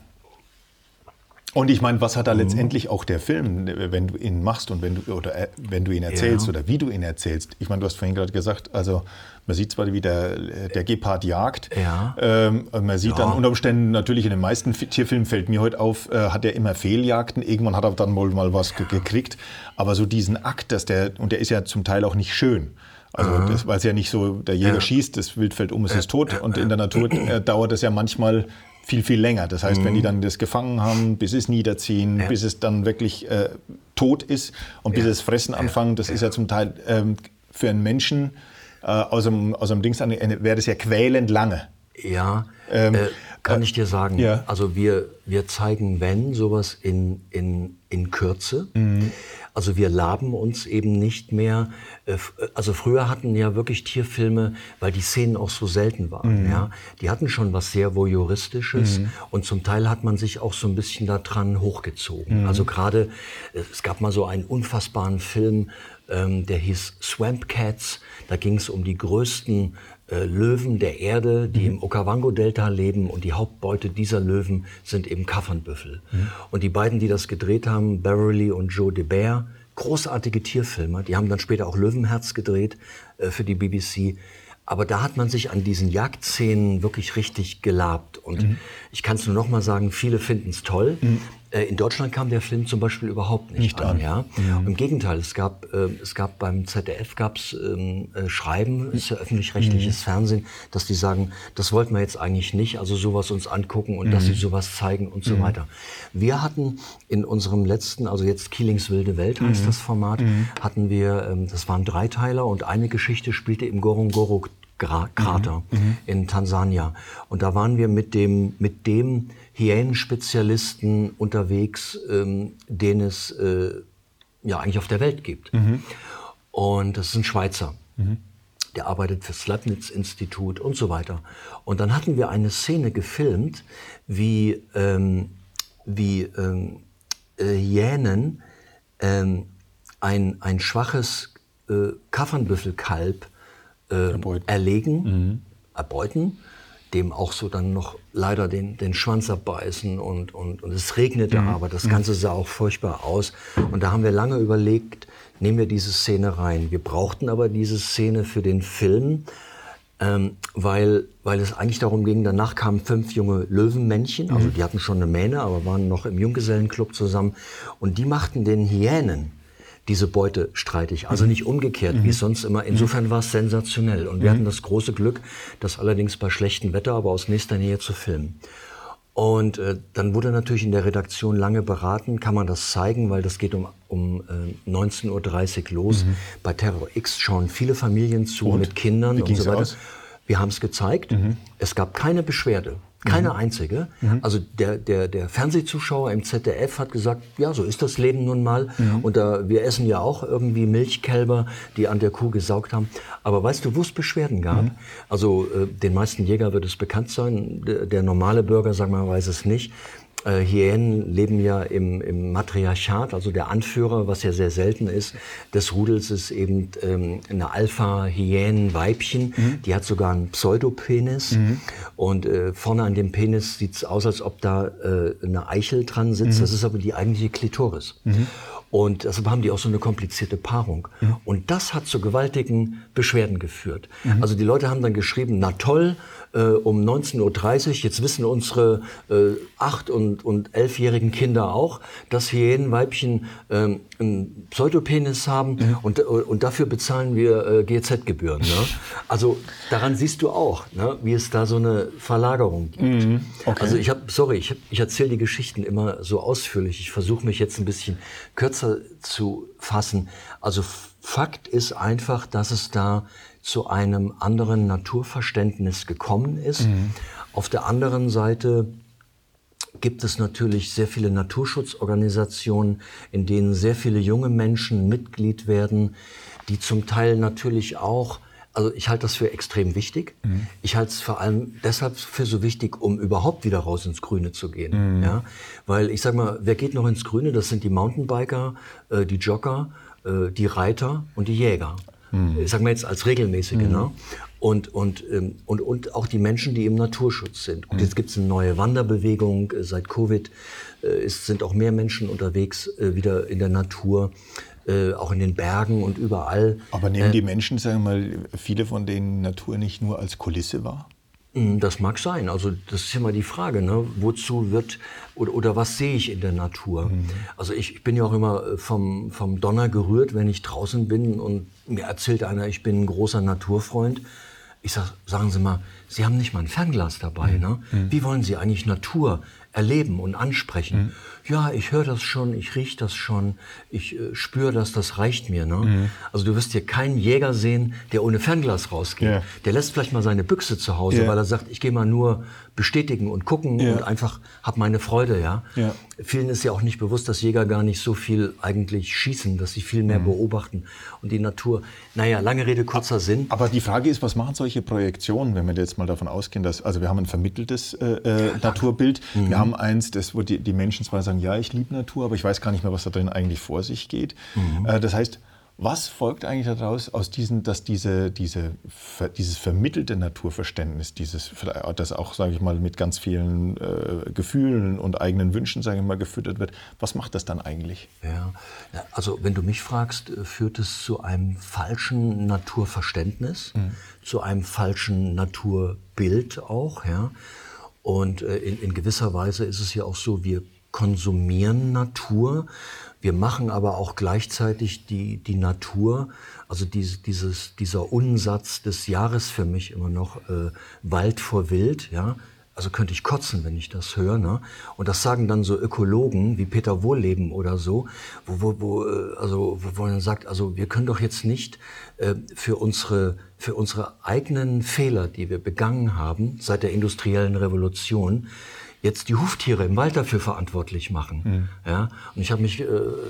Und ich meine, was hat da mhm. letztendlich auch der Film, wenn du ihn machst und wenn du, oder äh, wenn du ihn erzählst ja. oder wie du ihn erzählst? Ich meine, du hast vorhin gerade gesagt, also man sieht zwar, wie der, der Gepard jagt, ja. ähm, man sieht ja. dann unter Umständen natürlich in den meisten Tierfilmen fällt mir heute auf, äh, hat er immer Fehljagden, irgendwann hat er dann wohl mal was gekriegt, aber so diesen Akt, dass der, und der ist ja zum Teil auch nicht schön. Also das, weil es ja nicht so, der Jäger ja. schießt, das Wild fällt um, es ist tot und in der Natur äh, dauert es ja manchmal viel, viel länger. Das heißt, mhm. wenn die mhm. dann das gefangen haben, bis es niederziehen, ja. bis es dann wirklich äh, tot ist und bis ja. es Fressen anfangen, das ja. ist ja zum Teil ähm, für einen Menschen äh, aus, dem, aus dem Dings wäre das ja quälend lange. Ja, ähm, äh, kann ich dir sagen. Ja. Also wir, wir zeigen, wenn, sowas in, in, in Kürze. Mhm. Also wir laben uns eben nicht mehr. Äh, also früher hatten ja wirklich Tierfilme, weil die Szenen auch so selten waren. Mhm. Ja, die hatten schon was sehr voyeuristisches mhm. und zum Teil hat man sich auch so ein bisschen daran hochgezogen. Mhm. Also gerade äh, es gab mal so einen unfassbaren Film, ähm, der hieß Swamp Cats. Da ging es um die größten äh, Löwen der Erde, die mhm. im Okavango-Delta leben und die Hauptbeute dieser Löwen sind eben Kaffernbüffel. Mhm. Und die beiden, die das gedreht haben, Beverly und Joe DeBear, großartige Tierfilmer, die haben dann später auch Löwenherz gedreht äh, für die BBC. Aber da hat man sich an diesen Jagdszenen wirklich richtig gelabt. Und mhm. ich kann es nur noch mal sagen, viele finden es toll. Mhm. Äh, in Deutschland kam der Film zum Beispiel überhaupt nicht, nicht an. an. Ja? Mhm. Im Gegenteil, es gab, äh, es gab beim ZDF gab's, ähm, äh, Schreiben, ist ja öffentlich-rechtliches mhm. Fernsehen, dass die sagen, das wollten wir jetzt eigentlich nicht, also sowas uns angucken und mhm. dass sie sowas zeigen und so mhm. weiter. Wir hatten in unserem letzten, also jetzt Kielings wilde Welt heißt das Format, hatten wir, ähm, das waren Dreiteiler und eine Geschichte spielte im Gorongoro Krater in Tansania. Und da waren wir mit dem, mit dem Hyänenspezialisten unterwegs, ähm, den es äh, ja eigentlich auf der Welt gibt. Und das ist ein Schweizer. Der arbeitet fürs Leibniz-Institut und so weiter. Und dann hatten wir eine Szene gefilmt, wie, ähm, wie ähm, äh, Hyänen ähm, ein, ein schwaches äh, Kaffernbüffelkalb äh, Erbeuten. erlegen, erbeuten, dem auch so dann noch leider den, den Schwanz abbeißen und, und, und es regnete aber, das Ganze sah auch furchtbar aus. Und da haben wir lange überlegt, nehmen wir diese Szene rein. Wir brauchten aber diese Szene für den Film, ähm, weil, weil es eigentlich darum ging, danach kamen fünf junge Löwenmännchen, also die hatten schon eine Mähne, aber waren noch im Junggesellenclub zusammen. Und die machten den Hyänen diese Beute streitig, also nicht umgekehrt, wie es sonst immer. Insofern war es sensationell und wir hatten das große Glück, das allerdings bei schlechtem Wetter, aber aus nächster Nähe zu filmen. Und äh, dann wurde natürlich in der Redaktion lange beraten, kann man das zeigen, weil das geht um, um äh, 19.30 Uhr los. Bei Terror X schauen viele Familien zu Und? mit Kindern und so weiter. aus? Wir haben es gezeigt. Es gab keine Beschwerde. Keine einzige. Also der, der, der Fernsehzuschauer im ZDF hat gesagt, ja, so ist das Leben nun mal. Und da, wir essen ja auch irgendwie Milchkälber, die an der Kuh gesaugt haben. Aber weißt du, wo es Beschwerden gab? Also äh, den meisten Jäger wird es bekannt sein. Der, der normale Bürger, sagen wir mal, weiß es nicht. Äh, Hyänen leben ja im, im Matriarchat, also der Anführer, was ja sehr selten ist, des Rudels ist eben ähm, eine Alpha-Hyänen-Weibchen. Die hat sogar einen Pseudopenis. Und äh, vorne an dem Penis sieht es aus, als ob da äh, eine Eichel dran sitzt. Das ist aber die eigentliche Klitoris. Und deshalb haben die auch so eine komplizierte Paarung. Und das hat zu gewaltigen Beschwerden geführt. Also die Leute haben dann geschrieben, na toll, äh, um 19.30 Uhr, jetzt wissen unsere äh, acht- und, und elfjährigen Kinder auch, dass Hyänenweibchen ähm, einen Pseudopenis haben und, äh, und dafür bezahlen wir äh, GZ-Gebühren. Ne? Also daran siehst du auch, ne, wie es da so eine Verlagerung gibt. Also ich habe, sorry, ich, hab, ich erzähle die Geschichten immer so ausführlich. Ich versuche mich jetzt ein bisschen kürzer zu fassen. Also Fakt ist einfach, dass es da zu einem anderen Naturverständnis gekommen ist. Auf der anderen Seite gibt es natürlich sehr viele Naturschutzorganisationen, in denen sehr viele junge Menschen Mitglied werden, die zum Teil natürlich auch, also ich halte das für extrem wichtig. Ich halte es vor allem deshalb für so wichtig, um überhaupt wieder raus ins Grüne zu gehen. Ja? Weil ich sag mal, wer geht noch ins Grüne? Das sind die Mountainbiker, äh, die Jogger, äh, die Reiter und die Jäger. Ich sag mal jetzt als regelmäßige. Ne? Und, und, ähm, und, und auch die Menschen, die im Naturschutz sind. Und jetzt gibt es eine neue Wanderbewegung. Äh, Seit Covid äh, ist, sind auch mehr Menschen unterwegs äh, wieder in der Natur, äh, auch in den Bergen und überall. Aber nehmen die Menschen, sagen wir mal, viele von denen Natur nicht nur als Kulisse wahr? Mm, Das mag sein. Also das ist ja mal die Frage, ne? wozu wird oder, oder was sehe ich in der Natur? Also ich, ich bin ja auch immer äh, vom, vom Donner gerührt, wenn ich draußen bin und mir erzählt einer, ich bin ein großer Naturfreund. Ich sag, sagen Sie mal, Sie haben nicht mal ein Fernglas dabei. Ne? Wie wollen Sie eigentlich Natur erleben und ansprechen? Ja, ich höre das schon, ich rieche das schon, ich äh, spüre das, das reicht mir. Ne? Also du wirst hier keinen Jäger sehen, der ohne Fernglas rausgeht. Ja. Der lässt vielleicht mal seine Büchse zu Hause, Ja. weil er sagt, ich gehe mal nur bestätigen und gucken Ja. und einfach hab meine Freude, ja? Ja. Vielen ist ja auch nicht bewusst, dass Jäger gar nicht so viel eigentlich schießen, dass sie viel mehr Mhm. beobachten und die Natur. Naja, lange Rede, kurzer Sinn. Aber die Frage ist, was machen solche Projektionen, wenn wir jetzt mal davon ausgehen, dass, also wir haben ein vermitteltes äh, äh, Naturbild, Mhm. wir haben eins, das, wo die, die Menschen zwar sagen, ja, ich liebe Natur, aber ich weiß gar nicht mehr, was da drin eigentlich vor sich geht. Mhm. Äh, das heißt, was folgt eigentlich daraus, aus diesen, dass diese, diese, dieses vermittelte Naturverständnis, dieses, das auch, sage ich mal, mit ganz vielen äh, Gefühlen und eigenen Wünschen, sage ich mal, gefüttert wird, was macht das dann eigentlich? Ja, also wenn du mich fragst, äh, führt es zu einem falschen Naturverständnis, zu einem falschen Naturbild auch, ja. Und äh, in, in gewisser Weise ist es ja auch so, wir konsumieren Natur, wir machen aber auch gleichzeitig die, die Natur, also diese, dieses, dieser Unsatz des Jahres für mich immer noch, äh, Wald vor Wild, ja, also könnte ich kotzen, wenn ich das höre. Ne? Und das sagen dann so Ökologen wie Peter Wohlleben oder so, wo, wo, wo, äh, also, wo man sagt, also wir können doch jetzt nicht äh, für, unsere, für unsere eigenen Fehler, die wir begangen haben seit der industriellen Revolution, jetzt die Huftiere im Wald dafür verantwortlich machen. Mhm. Ja? Und ich habe mich äh,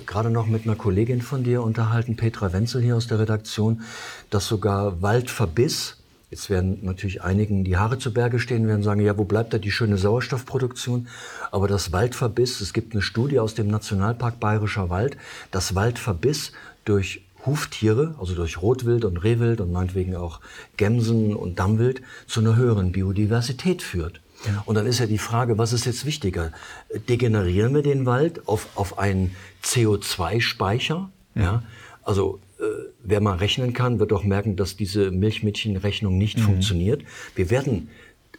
gerade noch mit einer Kollegin von dir unterhalten, Petra Wenzel hier aus der Redaktion, dass sogar Waldverbiss, Jetzt werden natürlich einigen die Haare zu Berge stehen, werden sagen, ja, wo bleibt da die schöne Sauerstoffproduktion? Aber das Waldverbiss, es gibt eine Studie aus dem Nationalpark Bayerischer Wald, das Waldverbiss durch Huftiere, also durch Rotwild und Rehwild und meinetwegen auch Gämsen und Dammwild, zu einer höheren Biodiversität führt. Und dann ist ja die Frage, was ist jetzt wichtiger? Degenerieren wir den Wald auf, auf einen CO2-Speicher? Ja. ja. Also äh, wer mal rechnen kann, wird auch merken, dass diese Milchmädchenrechnung nicht mhm. funktioniert. Wir werden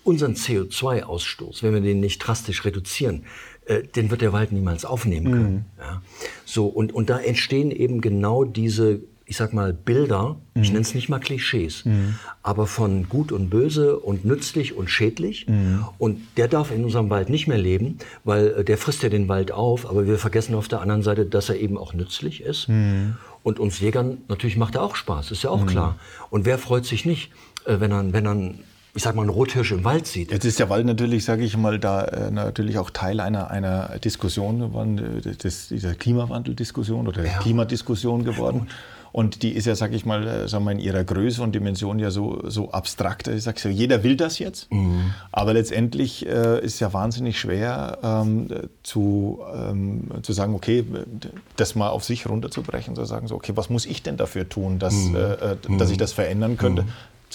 unseren CO2-Ausstoß, wenn wir den nicht drastisch reduzieren, äh, den wird der Wald niemals aufnehmen können. Mhm. Ja. So, und, und da entstehen eben genau diese ich sag mal, Bilder, mhm. ich nenne es nicht mal Klischees, mhm. aber von gut und böse und nützlich und schädlich. Mhm. Und der darf in unserem Wald nicht mehr leben, weil äh, der frisst ja den Wald auf, aber wir vergessen auf der anderen Seite, dass er eben auch nützlich ist. Mhm. Und uns Jägern, natürlich macht er auch Spaß, ist ja auch mhm. klar. Und wer freut sich nicht, äh, wenn er, wenn er ich sag mal, einen Rothirsch im Wald sieht. Jetzt ist der Wald natürlich, sage ich mal, da äh, natürlich auch Teil einer, einer Diskussion geworden, das, dieser Klimawandeldiskussion oder ja. Klimadiskussion geworden. Und die ist ja, sag ich mal, äh, sagen wir, in ihrer Größe und Dimension ja so, so abstrakt. Ich sag so, jeder will das jetzt, mhm. aber letztendlich äh, ist ja wahnsinnig schwer ähm, zu, ähm, zu sagen, okay, das mal auf sich runterzubrechen, zu sagen, so, okay, was muss ich denn dafür tun, dass, mhm. äh, äh dass ich mhm. das verändern könnte?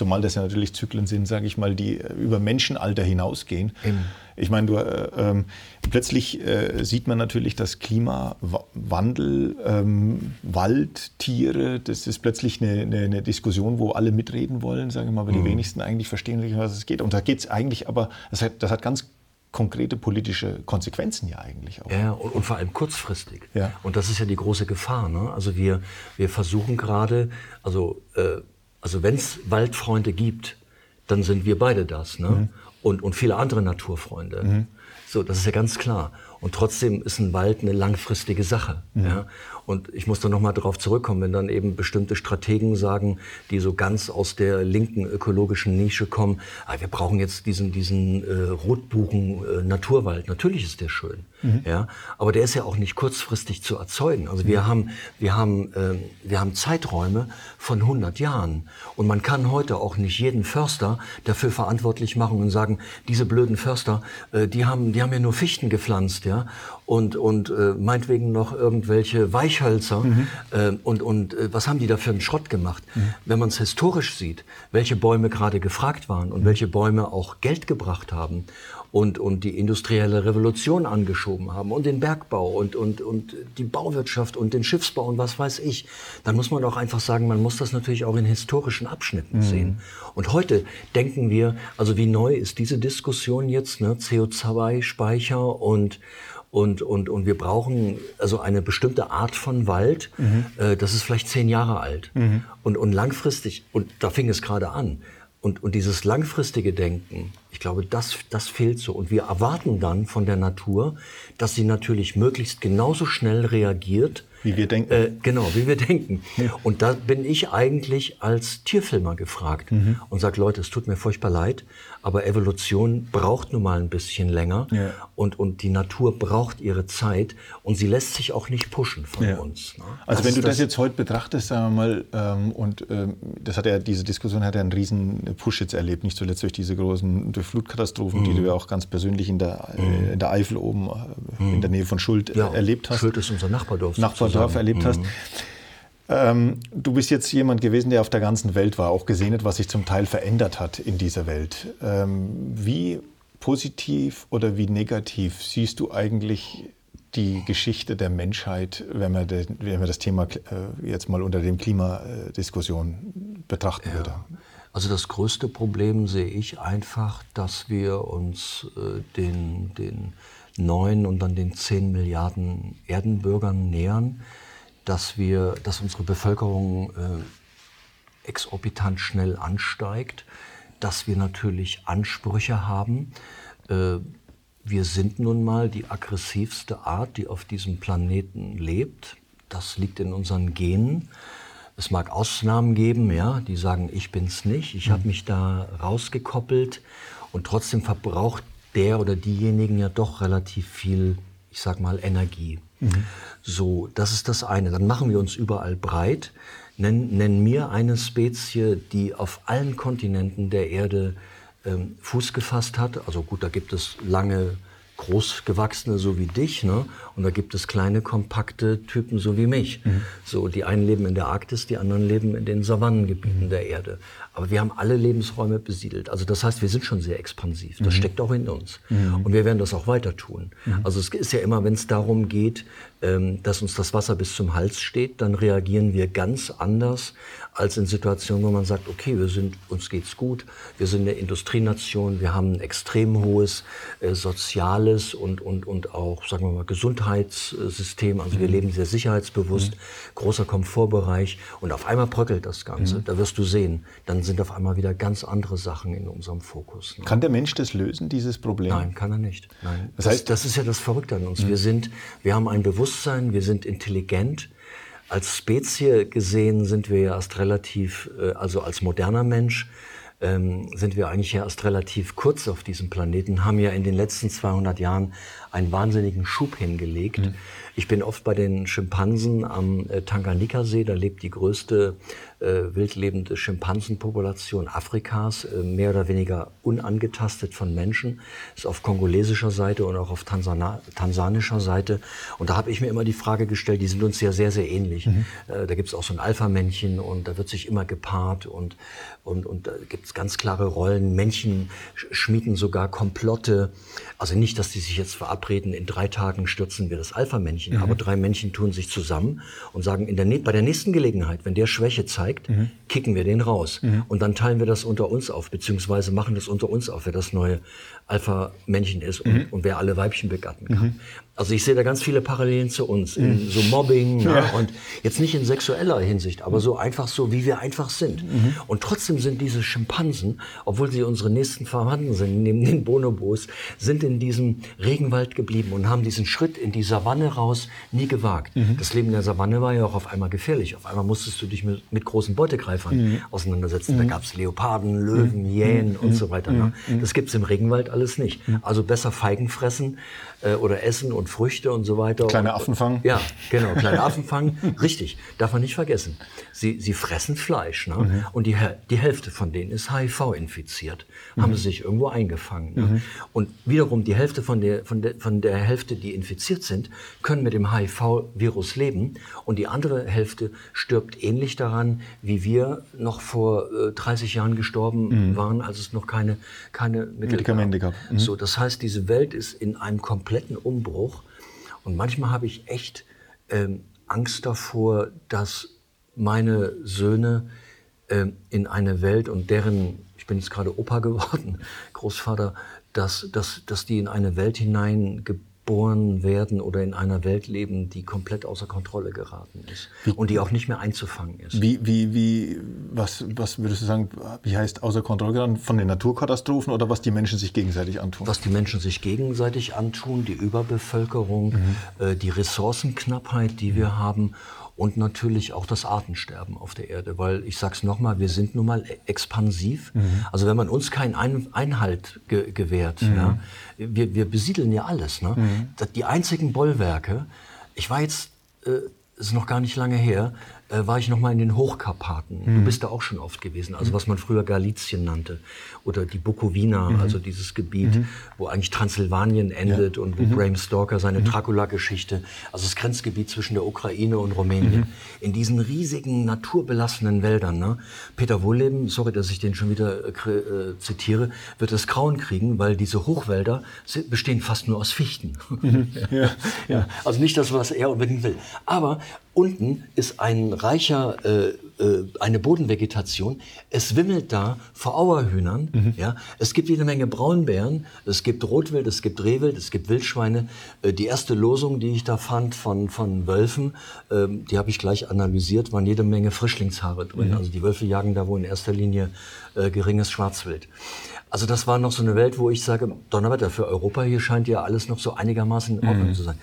Zumal das ja natürlich Zyklen sind, sage ich mal, die über Menschenalter hinausgehen. Eben. Ich meine, du, äh, ähm, plötzlich äh, sieht man natürlich, dass Klimawandel, ähm, Wald, Tiere, das ist plötzlich eine, eine, eine, Diskussion, wo alle mitreden wollen, sagen wir mal, aber mhm. die wenigsten eigentlich verstehen, was es geht. Und da geht es eigentlich aber, das hat, das hat ganz konkrete politische Konsequenzen ja eigentlich auch. Ja, und, und vor allem kurzfristig. Ja. Und das ist ja die große Gefahr. Ne? Also wir, wir versuchen gerade, also äh, also wenn es Waldfreunde gibt, dann sind wir beide das. Ne? Mhm. Und, und viele andere Naturfreunde. Mhm. So, das ist ja ganz klar. Und trotzdem ist ein Wald eine langfristige Sache. Mhm. Ja? Und ich muss da nochmal darauf zurückkommen, wenn dann eben bestimmte Strategen sagen, die so ganz aus der linken ökologischen Nische kommen, ah, wir brauchen jetzt diesen, diesen äh, Rotbuchen-Naturwald. Äh, Natürlich ist der schön. Mhm. Ja? Aber der ist ja auch nicht kurzfristig zu erzeugen. Also wir, mhm. haben, wir, haben, äh, wir haben Zeiträume von 100 Jahren. Und man kann heute auch nicht jeden Förster dafür verantwortlich machen und sagen, diese blöden Förster, äh, die, haben, die haben ja nur Fichten gepflanzt. Ja? und, und äh, meinetwegen noch irgendwelche Weichhölzer. Mhm. Äh, und und äh, was haben die da für einen Schrott gemacht? Mhm. Wenn man es historisch sieht, welche Bäume gerade gefragt waren und mhm. welche Bäume auch Geld gebracht haben und, und die industrielle Revolution angeschoben haben und den Bergbau und, und, und die Bauwirtschaft und den Schiffsbau und was weiß ich, dann muss man auch einfach sagen, man muss das natürlich auch in historischen Abschnitten mhm. sehen. Und heute denken wir, also wie neu ist diese Diskussion jetzt, ne? CO2-Speicher und und, und, und wir brauchen also eine bestimmte Art von Wald, mhm. äh, das ist vielleicht zehn Jahre alt. Mhm. Und, und langfristig, und da fing es gerade an, und, und dieses langfristige Denken, ich glaube, das, das fehlt so. Und wir erwarten dann von der Natur, dass sie natürlich möglichst genauso schnell reagiert. Wie wir denken. Äh, genau, wie wir denken. Ja. Und da bin ich eigentlich als Tierfilmer gefragt mhm. und sage, Leute, es tut mir furchtbar leid, aber Evolution braucht nun mal ein bisschen länger ja. und, und die Natur braucht ihre Zeit und sie lässt sich auch nicht pushen von ja. uns. Ne? Also das wenn du das, das, jetzt heute betrachtest, sagen wir mal, ähm, und ähm, das hat ja, diese Diskussion hat ja einen riesen Push jetzt erlebt, nicht zuletzt durch diese großen durch Flutkatastrophen, mhm. die du ja auch ganz persönlich in der, äh, mhm. in der Eifel oben äh, mhm. in der Nähe von Schuld ja, erlebt hast. Schuld ist unser Nachbardorf. Nachbardorf erlebt hast. Ähm, du bist jetzt jemand gewesen, der auf der ganzen Welt war, auch gesehen hat, was sich zum Teil verändert hat in dieser Welt. Ähm, wie positiv oder wie negativ siehst du eigentlich die Geschichte der Menschheit, wenn man, de, wenn man das Thema äh, jetzt mal unter dem Klimadiskussion betrachten ja. würde? Also das größte Problem sehe ich einfach, dass wir uns äh, den, den neun und dann den zehn Milliarden Erdenbürgern nähern dass, wir, dass unsere Bevölkerung äh, exorbitant schnell ansteigt, dass wir natürlich Ansprüche haben, äh, wir sind nun mal die aggressivste Art, die auf diesem Planeten lebt. Das liegt in unseren Genen. Es mag Ausnahmen geben, ja, die sagen, ich bin's nicht. Ich habe mich da rausgekoppelt und trotzdem verbraucht der oder diejenigen ja doch relativ viel, ich sag mal, Energie. Mhm. So, das ist das eine. Dann machen wir uns überall breit. Nenn, nenn mir eine Spezie, die auf allen Kontinenten der Erde ähm, Fuß gefasst hat. Also gut, da gibt es lange Großgewachsene so wie dich, ne? Und da gibt es kleine, kompakte Typen so wie mich. Mhm. So, die einen leben in der Arktis, die anderen leben in den Savannengebieten mhm. der Erde. Aber wir haben alle Lebensräume besiedelt. Also das heißt, wir sind schon sehr expansiv. Das mhm. steckt auch in uns. Mhm. Und wir werden das auch weiter tun. Mhm. Also es ist ja immer, wenn es darum geht, ähm, dass uns das Wasser bis zum Hals steht, dann reagieren wir ganz anders als in Situationen, wo man sagt, okay, wir sind, uns geht's gut, wir sind eine Industrienation, wir haben ein extrem hohes äh, soziales und, und, und auch, sagen wir mal, Gesundheitssystem. Also wir mhm. leben sehr sicherheitsbewusst, mhm. großer Komfortbereich und auf einmal bröckelt das Ganze. Mhm. Da wirst du sehen, dann sind auf einmal wieder ganz andere Sachen in unserem Fokus. Ne? Kann der Mensch das lösen, dieses Problem? Nein, kann er nicht. Nein. Das, heißt, das ist ja das Verrückte an uns. Mhm. Wir sind, wir haben ein Bewusstsein, wir sind intelligent, als Spezie gesehen sind wir ja erst relativ, äh, also als moderner Mensch, ähm, sind wir eigentlich ja erst relativ kurz auf diesem Planeten, haben ja in den letzten 200 Jahren einen wahnsinnigen Schub hingelegt. Mhm. Ich bin oft bei den Schimpansen am äh, Tanganjika-See, da lebt die größte wildlebende Schimpansenpopulation Afrikas, äh, mehr oder weniger unangetastet von Menschen. Ist auf kongolesischer Seite und auch auf Tansana tansanischer Seite. Und da habe ich mir immer die Frage gestellt, die sind uns ja sehr, sehr ähnlich. Mhm. Äh, da gibt es auch so ein Alpha-Männchen und da wird sich immer gepaart und, und, und da gibt es ganz klare Rollen. Männchen schmieden sogar Komplotte. Also nicht, dass die sich jetzt verabreden, in drei Tagen stürzen wir das Alpha-Männchen, mhm. aber drei Männchen tun sich zusammen und sagen, in der, bei der nächsten Gelegenheit, wenn der Schwäche zeigt, mhm. kicken wir den raus. Mhm. Und dann teilen wir das unter uns auf, beziehungsweise machen das unter uns auf, wer das neue Alpha-Männchen ist und, mhm. und, wer alle Weibchen begatten kann. Mhm. Also ich sehe da ganz viele Parallelen zu uns, in mhm. so Mobbing ja. Ja, und jetzt nicht in sexueller Hinsicht, aber so einfach so, wie wir einfach sind. Mhm. Und trotzdem sind diese Schimpansen, obwohl sie unsere nächsten Verwandten sind, neben den Bonobos, sind in diesem Regenwald geblieben und haben diesen Schritt in die Savanne raus nie gewagt. Mhm. Das Leben in der Savanne war ja auch auf einmal gefährlich. Auf einmal musstest du dich mit, mit großen Beutegreifern mhm. auseinandersetzen. Da gab es Leoparden, Löwen, Hyänen und so weiter. Ne? Das gibt's im Regenwald alles nicht. Also besser Feigen fressen äh, oder essen und Früchte und so weiter. Kleine Affen fangen? Ja, genau, kleine Affen fangen. Richtig, darf man nicht vergessen. Sie, sie fressen Fleisch. Ne? Mhm. Und die, die Hälfte von denen ist HIV infiziert. Mhm. Haben sie sich irgendwo eingefangen. Ne? Mhm. Und wiederum die Hälfte von der, von, der, von der Hälfte, die infiziert sind, können mit dem HIV-Virus leben. Und die andere Hälfte stirbt ähnlich daran, wie wir noch vor äh, 30 Jahren gestorben mhm. waren, als es noch keine, keine Mittel Medikamente gab. gab. Mhm. So, das heißt, diese Welt ist in einem kompletten Umbruch. Und manchmal habe ich echt ähm, Angst davor, dass meine Söhne ähm, in eine Welt und deren, ich bin jetzt gerade Opa geworden, Großvater, dass, dass, dass die in eine Welt hinein geboren werden oder in einer Welt leben, die komplett außer Kontrolle geraten ist wie, und die auch nicht mehr einzufangen ist. Wie, wie, wie, was, was würdest du sagen, wie heißt außer Kontrolle geraten? Von den Naturkatastrophen oder was die Menschen sich gegenseitig antun? Was die Menschen sich gegenseitig antun, die Überbevölkerung, mhm. äh, die Ressourcenknappheit, die wir haben und natürlich auch das Artensterben auf der Erde, weil ich sag's nochmal, wir sind nun mal expansiv. Mhm. Also wenn man uns keinen Ein Einhalt ge gewährt, mhm. ja, wir, wir besiedeln ja alles. Ne? Mhm. Die einzigen Bollwerke, ich war jetzt, äh, ist noch gar nicht lange her, äh, war ich noch mal in den Hochkarpaten. Mhm. Du bist da auch schon oft gewesen, also was man früher Galizien nannte oder die Bukowina, mhm. also dieses Gebiet, mhm. wo eigentlich Transsilvanien endet ja. und wo mhm. Bram Stoker seine mhm. Dracula-Geschichte, also das Grenzgebiet zwischen der Ukraine und Rumänien, mhm. in diesen riesigen naturbelassenen Wäldern. Ne? Peter Wohlleben, sorry, dass ich den schon wieder äh, äh zitiere, wird das Grauen kriegen, weil diese Hochwälder bestehen fast nur aus Fichten. ja. Ja. Also nicht das, was er unbedingt will. Aber unten ist ein reicher äh, äh, eine Bodenvegetation. Es wimmelt da vor Auerhühnern. Mhm. Ja? Es gibt jede Menge Braunbären, es gibt Rotwild, es gibt Rehwild, es gibt Wildschweine. Äh, die erste Losung, die ich da fand von, von Wölfen, ähm, die habe ich gleich analysiert, waren jede Menge Frischlingshaare drin. Mhm. Also die Wölfe jagen da wohl in erster Linie äh, geringes Schwarzwild. Also das war noch so eine Welt, wo ich sage, Donnerwetter, für Europa hier scheint ja alles noch so einigermaßen in Ordnung mhm. zu sein.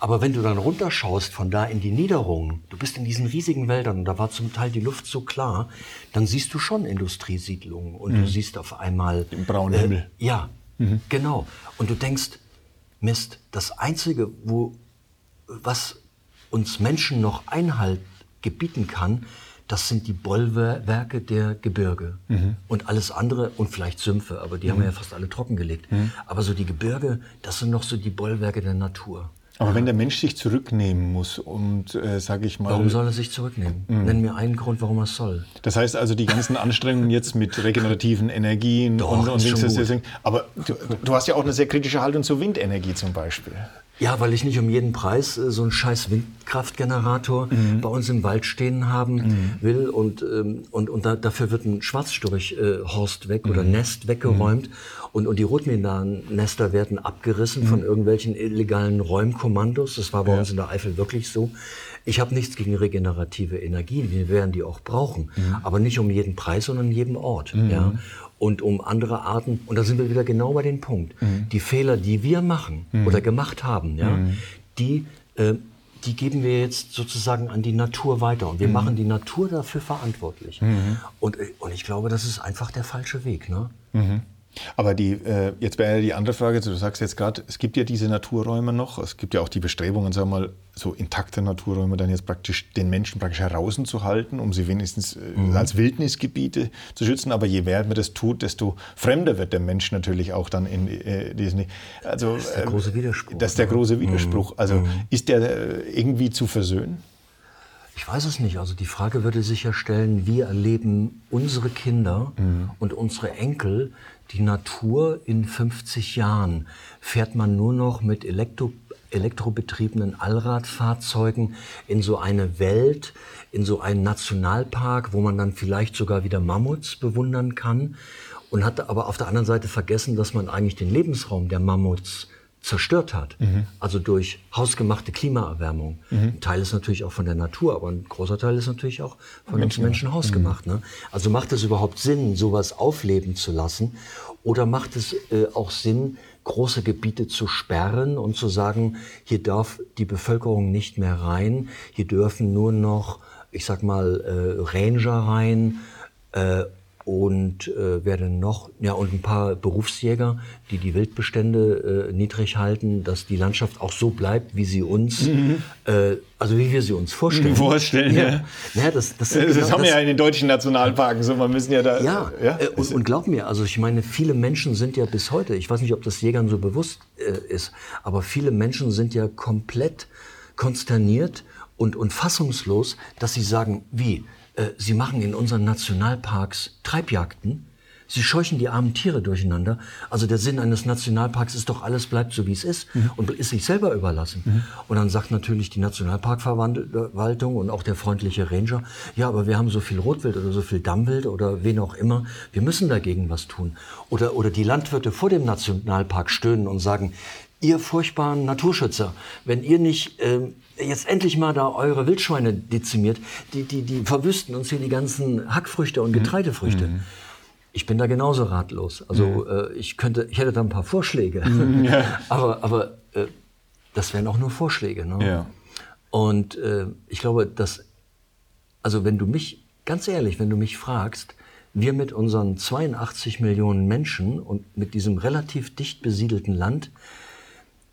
Aber wenn du dann runterschaust von da in die Niederungen, du bist in diesen riesigen Wäldern und da war zum Teil die Luft so klar, dann siehst du schon Industriesiedlungen und mhm. du siehst auf einmal den braunen äh, Himmel. Ja, mhm. genau. Und du denkst, Mist, das einzige, wo was uns Menschen noch Einhalt gebieten kann, das sind die Bollwerke der Gebirge. Mhm. Und alles andere, und vielleicht Sümpfe, aber die mhm. haben wir ja fast alle trockengelegt. Mhm. Aber so die Gebirge, das sind noch so die Bollwerke der Natur. Aber wenn der Mensch sich zurücknehmen muss und, äh, sage ich mal... Warum soll er sich zurücknehmen? Mhm. Nenn mir einen Grund, warum er es soll. Das heißt also, die ganzen Anstrengungen jetzt mit regenerativen Energien Doch, und, und Dings, aber du, du, hast ja auch eine sehr kritische Haltung zur Windenergie zum Beispiel. Ja, weil ich nicht um jeden Preis äh, so einen scheiß Windkraftgenerator mhm. bei uns im Wald stehen haben mhm. will und, ähm, und, und da, dafür wird ein Schwarzstorchhorst äh, weg mhm. oder Nest weggeräumt mhm. und, und die Rotmilan-Nester werden abgerissen von mhm. irgendwelchen illegalen Räumkommandos. Das war bei ja. uns in der Eifel wirklich so. Ich habe nichts gegen regenerative Energien, wir werden die auch brauchen, mhm. aber nicht um jeden Preis, sondern an jedem Ort. Ja? Und um andere Arten. Und da sind wir wieder genau bei dem Punkt. Mhm. Die Fehler, die wir machen mhm. oder gemacht haben, ja, mhm. die, äh, die geben wir jetzt sozusagen an die Natur weiter. Und wir mhm. machen die Natur dafür verantwortlich. Mhm. Und, äh, und ich glaube, das ist einfach der falsche Weg. Ne? Mhm. Aber die, äh, jetzt wäre ja die andere Frage, du sagst jetzt gerade, es gibt ja diese Naturräume noch, es gibt ja auch die Bestrebungen, sagen wir mal, so intakte Naturräume dann jetzt praktisch den Menschen praktisch herauszuhalten, um sie wenigstens äh, mhm. als Wildnisgebiete zu schützen. Aber je mehr man das tut, desto fremder wird der Mensch natürlich auch dann in äh, diesen. Also, das ist der große Widerspruch. Das ist der große mhm. Widerspruch. Also mhm. ist der äh, irgendwie zu versöhnen? Ich weiß es nicht. Also die Frage würde sich ja stellen, wie erleben unsere Kinder mhm. und unsere Enkel die Natur in 50 Jahren? Fährt man nur noch mit Elektro, elektrobetriebenen Allradfahrzeugen in so eine Welt, in so einen Nationalpark, wo man dann vielleicht sogar wieder Mammuts bewundern kann? Und hat aber auf der anderen Seite vergessen, dass man eigentlich den Lebensraum der Mammuts zerstört hat. Mhm. Also durch hausgemachte Klimaerwärmung. Mhm. Ein Teil ist natürlich auch von der Natur, aber ein großer Teil ist natürlich auch von Menschen, uns Menschen hausgemacht. Mhm. Ne? Also macht es überhaupt Sinn, sowas aufleben zu lassen? Oder macht es äh, auch Sinn, große Gebiete zu sperren und zu sagen, hier darf die Bevölkerung nicht mehr rein, hier dürfen nur noch, ich sag mal, äh, Ranger rein äh, und äh, werden noch ja und ein paar Berufsjäger, die die Wildbestände äh, niedrig halten, dass die Landschaft auch so bleibt, wie sie uns, mhm. äh, also wie wir sie uns vorstellen. Vorstellen, ja. ja. ja das, das, das genau, haben wir ja in den deutschen Nationalparken so. Man müssen ja da. Ja. ja? Äh, und, und, glaub mir, also ich meine, viele Menschen sind ja bis heute. Ich weiß nicht, ob das Jägern so bewusst äh, ist, aber viele Menschen sind ja komplett konsterniert und, und fassungslos, dass sie sagen, wie sie machen in unseren Nationalparks Treibjagden. Sie scheuchen die armen Tiere durcheinander. Also der Sinn eines Nationalparks ist doch, alles bleibt so, wie es ist mhm. und ist sich selber überlassen. Mhm. Und dann sagt natürlich die Nationalparkverwaltung und auch der freundliche Ranger, ja, aber wir haben so viel Rotwild oder so viel Dammwild oder wen auch immer, wir müssen dagegen was tun. Oder, oder die Landwirte vor dem Nationalpark stöhnen und sagen, ihr furchtbaren Naturschützer, wenn ihr nicht äh, jetzt endlich mal da eure Wildschweine dezimiert, die, die, die verwüsten uns hier die ganzen Hackfrüchte und mhm. Getreidefrüchte. Mhm. Ich bin da genauso ratlos. Also mhm. äh, ich könnte, ich hätte da ein paar Vorschläge. Mhm, ja. aber aber äh, das wären auch nur Vorschläge. Ne? Ja. Und äh, ich glaube, dass, also wenn du mich, ganz ehrlich, wenn du mich fragst, wir mit unseren 82 Millionen Menschen und mit diesem relativ dicht besiedelten Land,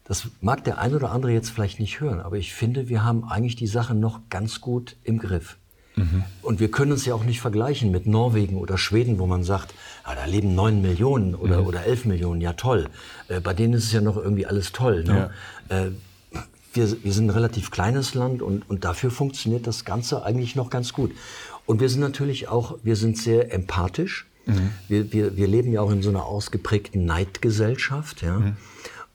das mag der ein oder andere jetzt vielleicht nicht hören, aber ich finde, wir haben eigentlich die Sache noch ganz gut im Griff. Mhm. Und wir können uns ja auch nicht vergleichen mit Norwegen oder Schweden, wo man sagt, ja, da leben neun Millionen oder, mhm. oder elf Millionen, ja toll. Äh, bei denen ist es ja noch irgendwie alles toll. Ne? Ja. Äh, wir, wir sind ein relativ kleines Land und, und dafür funktioniert das Ganze eigentlich noch ganz gut. Und wir sind natürlich auch, wir sind sehr empathisch. Mhm. Wir, wir, wir leben ja auch in so einer ausgeprägten Neidgesellschaft. Ja?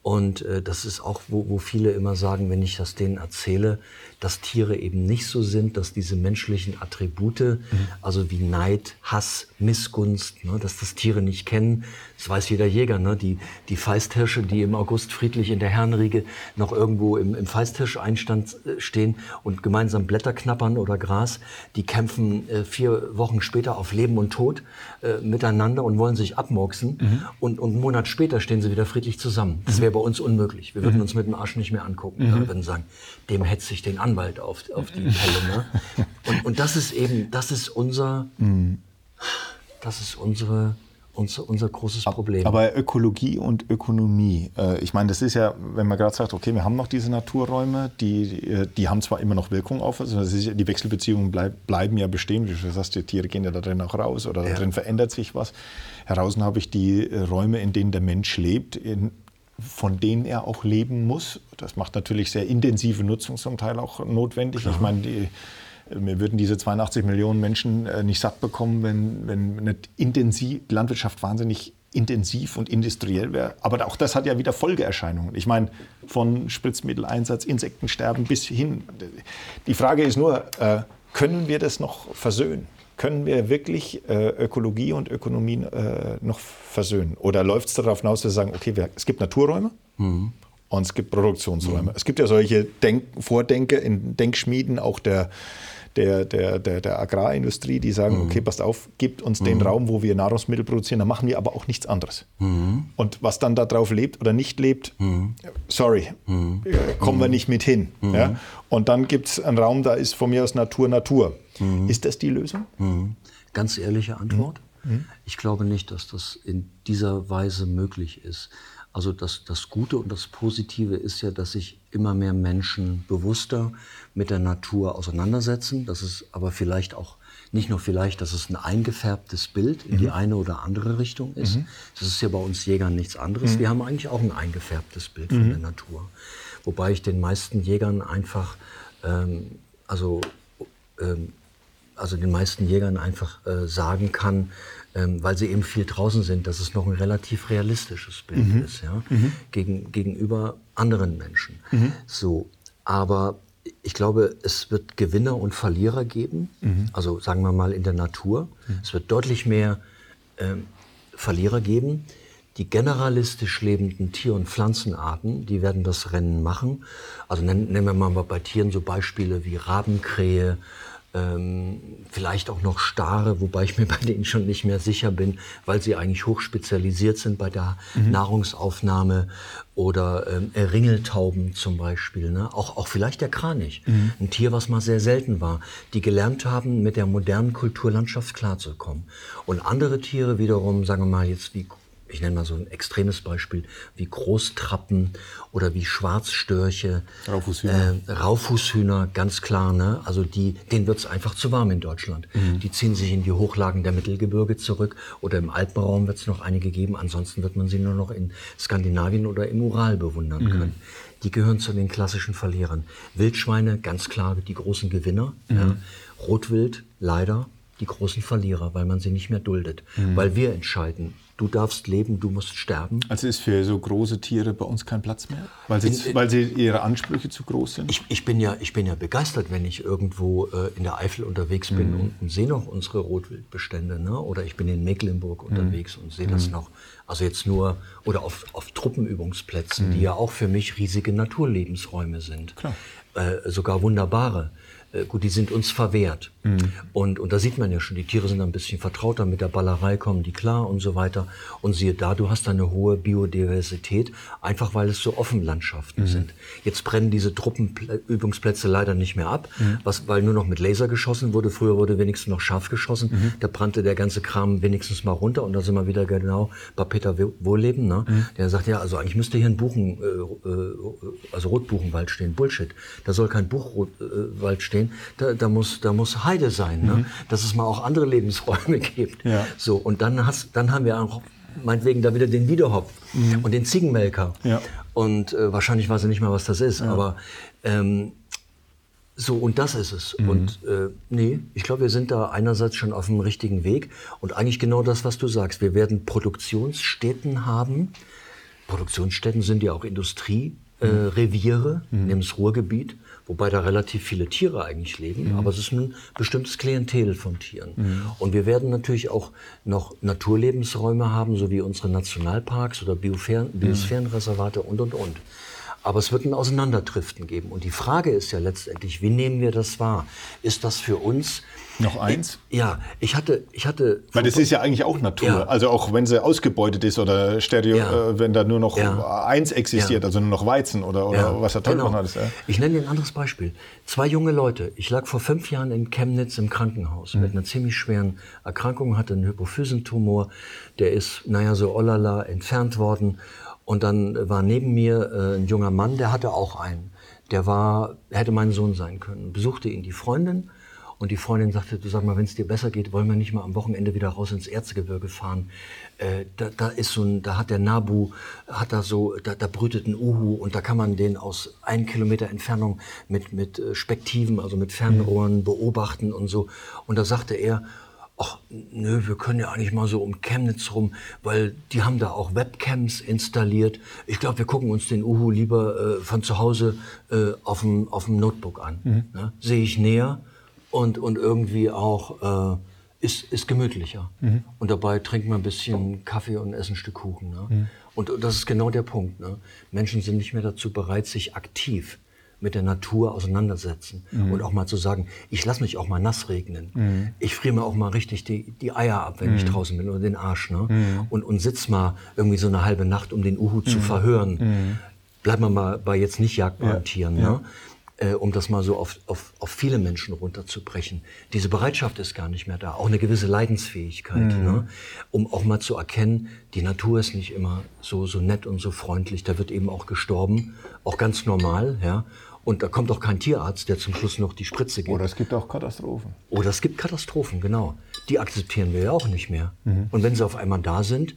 Und äh, das ist auch, wo, wo viele immer sagen, wenn ich das denen erzähle, dass Tiere eben nicht so sind, dass diese menschlichen Attribute, mhm. also wie Neid, Hass, Missgunst, ne, dass das Tiere nicht kennen. Das weiß jeder Jäger. Ne? Die, die Feisthirsche, die im August friedlich in der Herrenriege noch irgendwo im, im Feisthirscheinstand äh, stehen und gemeinsam Blätter knappern oder Gras, die kämpfen äh, vier Wochen später auf Leben und Tod äh, miteinander und wollen sich abmurksen. Mhm. Und, und einen Monat später stehen sie wieder friedlich zusammen. Das wäre bei uns unmöglich. Wir würden mhm. uns mit dem Arsch nicht mehr angucken. Mhm. Wir würden sagen, dem hetze ich den an Anwalt auf, auf die Pelle. Ne? Und, und das ist eben, das ist unser, das ist unsere, unser, unser großes Problem. Aber Ökologie und Ökonomie, äh, ich meine, das ist ja, wenn man gerade sagt, okay, wir haben noch diese Naturräume, die, die haben zwar immer noch Wirkung auf uns, also die Wechselbeziehungen bleib, bleiben ja bestehen, wie du sagst, die Tiere gehen ja da drin auch raus oder da drin verändert sich was. Heraus habe ich die Räume, in denen der Mensch lebt, in, von denen er auch leben muss. Das macht natürlich sehr intensive Nutzung zum Teil auch notwendig. Klar. Ich meine, die, wir würden diese 82 Millionen Menschen äh, nicht satt bekommen, wenn, wenn nicht intensiv, die Landwirtschaft wahnsinnig intensiv und industriell wäre. Aber auch das hat ja wieder Folgeerscheinungen. Ich meine, von Spritzmitteleinsatz, Insektensterben bis hin. Die Frage ist nur, äh, können wir das noch versöhnen? Können wir wirklich äh, Ökologie und Ökonomie äh, noch versöhnen? Oder läuft es darauf hinaus, dass wir sagen, okay, wir, es gibt Naturräume mhm. und es gibt Produktionsräume. Mhm. Es gibt ja solche Denk Vordenke in Denkschmieden, auch der der, der, der, der Agrarindustrie, die sagen, mhm. okay, passt auf, gibt uns mhm. den Raum, wo wir Nahrungsmittel produzieren, dann machen wir aber auch nichts anderes. Mhm. Und was dann darauf lebt oder nicht lebt, mhm. sorry, mhm. kommen wir mhm. nicht mit hin. Ja? Und dann gibt es einen Raum, da ist von mir aus Natur Natur. Ist das die Lösung? Ganz ehrliche Antwort. Ich glaube nicht, dass das in dieser Weise möglich ist. Also das, das Gute und das Positive ist ja, dass sich immer mehr Menschen bewusster mit der Natur auseinandersetzen. Das ist aber vielleicht auch, nicht nur vielleicht, dass es ein eingefärbtes Bild in mhm. die eine oder andere Richtung ist. Mhm. Das ist ja bei uns Jägern nichts anderes. Mhm. Wir haben eigentlich auch ein eingefärbtes Bild von mhm. der Natur. Wobei ich den meisten Jägern einfach, ähm, also, ähm, also den meisten Jägern einfach äh, sagen kann, ähm, weil sie eben viel draußen sind, dass es noch ein relativ realistisches Bild mhm. ist, ja, mhm. Gegen, gegenüber anderen Menschen. Mhm. So, aber ich glaube, es wird Gewinner und Verlierer geben, mhm. also sagen wir mal in der Natur. Mhm. Es wird deutlich mehr ähm, Verlierer geben. Die generalistisch lebenden Tier- und Pflanzenarten, die werden das Rennen machen. Also nennen, nennen wir mal bei Tieren so Beispiele wie Rabenkrähe, ähm, vielleicht auch noch Stare, wobei ich mir bei denen schon nicht mehr sicher bin, weil sie eigentlich hochspezialisiert sind bei der mhm. Nahrungsaufnahme oder ähm, Ringeltauben zum Beispiel, ne? auch, auch vielleicht der Kranich, mhm. ein Tier, was mal sehr selten war, die gelernt haben, mit der modernen Kulturlandschaft klarzukommen. Und andere Tiere wiederum, sagen wir mal jetzt wie ich nenne mal so ein extremes Beispiel, wie Großtrappen oder wie Schwarzstörche. Raufußhühner. Äh, Raufußhühner, ganz klar. Ne? Also die, denen wird es einfach zu warm in Deutschland. Mhm. Die ziehen sich in die Hochlagen der Mittelgebirge zurück oder im Alpenraum wird es noch einige geben. Ansonsten wird man sie nur noch in Skandinavien oder im Ural bewundern mhm. können. Die gehören zu den klassischen Verlierern. Wildschweine, ganz klar, die großen Gewinner. Mhm. Ja. Rotwild, leider die großen Verlierer, weil man sie nicht mehr duldet. Mhm. Weil wir entscheiden, du darfst leben, du musst sterben. Also ist für so große Tiere bei uns kein Platz mehr? Weil sie, in, weil sie ihre Ansprüche zu groß sind? Ich, ich, bin, ja, ich bin ja begeistert, wenn ich irgendwo äh, in der Eifel unterwegs bin mhm. und, und sehe noch unsere Rotwildbestände. Ne? Oder ich bin in Mecklenburg mhm. unterwegs mhm. und sehe das mhm. noch. Also jetzt nur, oder auf, auf Truppenübungsplätzen, die mhm. ja auch für mich riesige Naturlebensräume sind. Äh, sogar wunderbare. Äh, gut, die sind uns verwehrt. Mhm. Und, und da sieht man ja schon, die Tiere sind ein bisschen vertrauter mit der Ballerei, kommen die klar und so weiter. Und siehe da, du hast eine hohe Biodiversität, einfach weil es so Offenlandschaften mhm. sind. Jetzt brennen diese Truppenübungsplätze leider nicht mehr ab, mhm. was, weil nur noch mit Laser geschossen wurde. Früher wurde wenigstens noch scharf geschossen. Mhm. Da brannte der ganze Kram wenigstens mal runter. Und da sind wir wieder genau bei Peter Wohlleben. Ne? Mhm. Der sagt, ja, also eigentlich müsste hier ein Buchen, äh, äh, also Rotbuchenwald stehen. Bullshit. Da soll kein Buchwald stehen. Da, da muss, da muss Heide sein, ne? Mhm. dass es mal auch andere Lebensräume gibt. Ja. So, und dann, hast, dann haben wir auch meinetwegen da wieder den Wiederhopf mhm. und den Ziegenmelker. Ja. Und äh, wahrscheinlich weiß er nicht mal, was das ist, ja. aber ähm, so, und das ist es. Mhm. Und äh, nee, ich glaube, wir sind da einerseits schon auf dem richtigen Weg und eigentlich genau das, was du sagst. Wir werden Produktionsstätten haben, Produktionsstätten sind ja auch Industriereviere, äh, mhm. nehmen das Ruhrgebiet, wobei da relativ viele Tiere eigentlich leben, mhm. aber es ist ein bestimmtes Klientel von Tieren. Mhm. Und wir werden natürlich auch noch Naturlebensräume haben, so wie unsere Nationalparks oder mhm. Biosphärenreservate und, und, und. Aber es wird ein Auseinanderdriften geben. Und die Frage ist ja letztendlich, wie nehmen wir das wahr? Ist das für uns noch eins? Ja, ich hatte, ich hatte. Weil das ist ja eigentlich auch Natur. Ja. Also auch wenn sie ausgebeutet ist oder Stereo, ja. äh, wenn da nur noch ja. eins existiert, also nur noch Weizen oder, oder was der Teufel genau. alles. Ich nenne dir ein anderes Beispiel. Zwei junge Leute. Ich lag vor fünf Jahren in Chemnitz im Krankenhaus mhm. mit einer ziemlich schweren Erkrankung, hatte einen Hypophysentumor. Der ist, naja, so olala entfernt worden. Und dann war neben mir äh, ein junger Mann, der hatte auch einen. Der war, hätte mein Sohn sein können. Besuchte ihn die Freundin und die Freundin sagte, du sag mal, wenn es dir besser geht, wollen wir nicht mal am Wochenende wieder raus ins Erzgebirge fahren. Äh, da, da ist so ein, da hat der Nabu, hat da so, da, da brütet ein Uhu und da kann man den aus ein Kilometer Entfernung mit, mit äh, Spektiven, also mit Fernrohren mhm. beobachten und so. Und da sagte er, ach, nö, wir können ja eigentlich mal so um Chemnitz rum, weil die haben da auch Webcams installiert. Ich glaube, wir gucken uns den Uhu lieber äh, von zu Hause äh, auf dem Notebook an. Mhm. Ne? Sehe ich näher und, und irgendwie auch äh, ist, ist gemütlicher. Mhm. Und dabei trinkt man ein bisschen Kaffee und essen ein Stück Kuchen. Ne? Mhm. Und, und das ist genau der Punkt. Ne? Menschen sind nicht mehr dazu bereit, sich aktiv mit der Natur auseinandersetzen mhm. und auch mal zu sagen, ich lasse mich auch mal nass regnen. Mhm. Ich friere mir auch mal richtig die, die Eier ab, wenn mhm. ich draußen bin oder den Arsch. Ne? Mhm. Und, und sitz mal irgendwie so eine halbe Nacht, um den Uhu zu mhm. verhören. Mhm. Bleiben wir mal bei jetzt nicht jagdbaren ja. Tieren. Ne? Ja äh, um das mal so auf, auf, auf viele Menschen runterzubrechen. Diese Bereitschaft ist gar nicht mehr da. Auch eine gewisse Leidensfähigkeit, mhm. ne? um auch mal zu erkennen, die Natur ist nicht immer so, so nett und so freundlich. Da wird eben auch gestorben, auch ganz normal. Ja? Und da kommt auch kein Tierarzt, der zum Schluss noch die Spritze gibt. Oder es gibt auch Katastrophen. Oder es gibt Katastrophen, genau. Die akzeptieren wir ja auch nicht mehr. Mhm. Und wenn sie auf einmal da sind,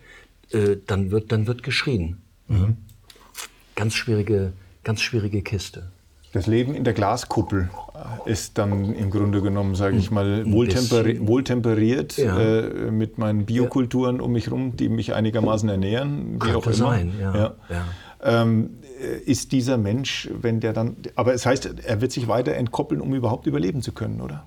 äh, dann, wird, dann wird geschrien. Mhm. Ganz schwierige, ganz schwierige Kiste. Das Leben in der Glaskuppel ist dann im Grunde genommen, sage ich mal, wohltemperi wohltemperiert ja. äh, mit meinen Biokulturen um mich herum, die mich einigermaßen ernähren, wie auch immer. Sein, ja. Ja. Ähm, ist dieser Mensch, wenn der dann, aber es heißt, er wird sich weiter entkoppeln, um überhaupt überleben zu können, oder?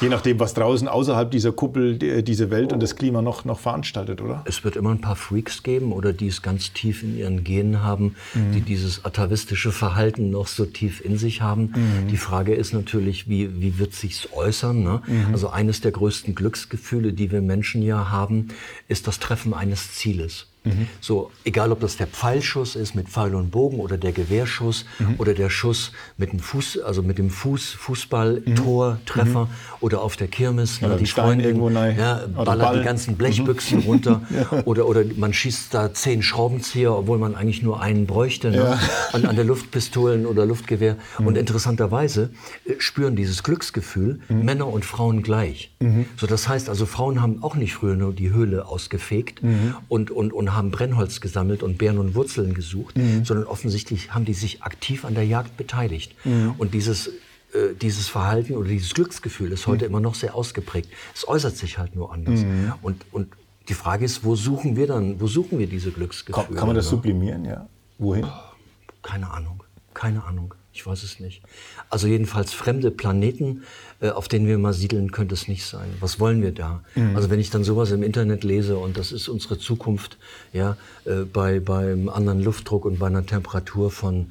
Je nachdem, was draußen außerhalb dieser Kuppel diese Welt und das Klima noch, noch veranstaltet, oder? Es wird immer ein paar Freaks geben oder die es ganz tief in ihren Genen haben, mhm. die dieses atavistische Verhalten noch so tief in sich haben. Mhm. Die Frage ist natürlich, wie, wie wird sich's äußern? Ne? Mhm. Also eines der größten Glücksgefühle, die wir Menschen ja haben, ist das Treffen eines Zieles. Mhm. So, egal ob das der Pfeilschuss ist mit Pfeil und Bogen oder der Gewehrschuss mhm. oder der Schuss mit dem Fuß, also mit dem Fuß, Fußball, mhm. Tor, Treffer mhm. oder auf der Kirmes, ja, die Freundin. Ja, ballert die ganzen Blechbüchsen mhm. runter ja. oder, oder man schießt da zehn Schraubenzieher, obwohl man eigentlich nur einen bräuchte ne? ja. an, an der Luftpistolen oder Luftgewehr. Mhm. Und interessanterweise äh, spüren dieses Glücksgefühl Männer und Frauen gleich. So, das heißt also, Frauen haben auch nicht früher nur die Höhle ausgefegt und, und, und haben Brennholz gesammelt und Beeren und Wurzeln gesucht, mhm. sondern offensichtlich haben die sich aktiv an der Jagd beteiligt. Mhm. Und dieses äh, dieses Verhalten oder dieses Glücksgefühl ist heute mhm. immer noch sehr ausgeprägt. Es äußert sich halt nur anders. Mhm. Und, und die Frage ist, wo suchen wir dann, wo suchen wir diese Glücksgefühle? Kann, kann man das sublimieren, ja? Wohin? Keine Ahnung, keine Ahnung. Ich weiß es nicht. Also jedenfalls fremde Planeten, äh, auf denen wir mal siedeln, könnte es nicht sein. Was wollen wir da? Mhm. Also wenn ich dann sowas im Internet lese und das ist unsere Zukunft, ja, äh, bei beim anderen Luftdruck und bei einer Temperatur von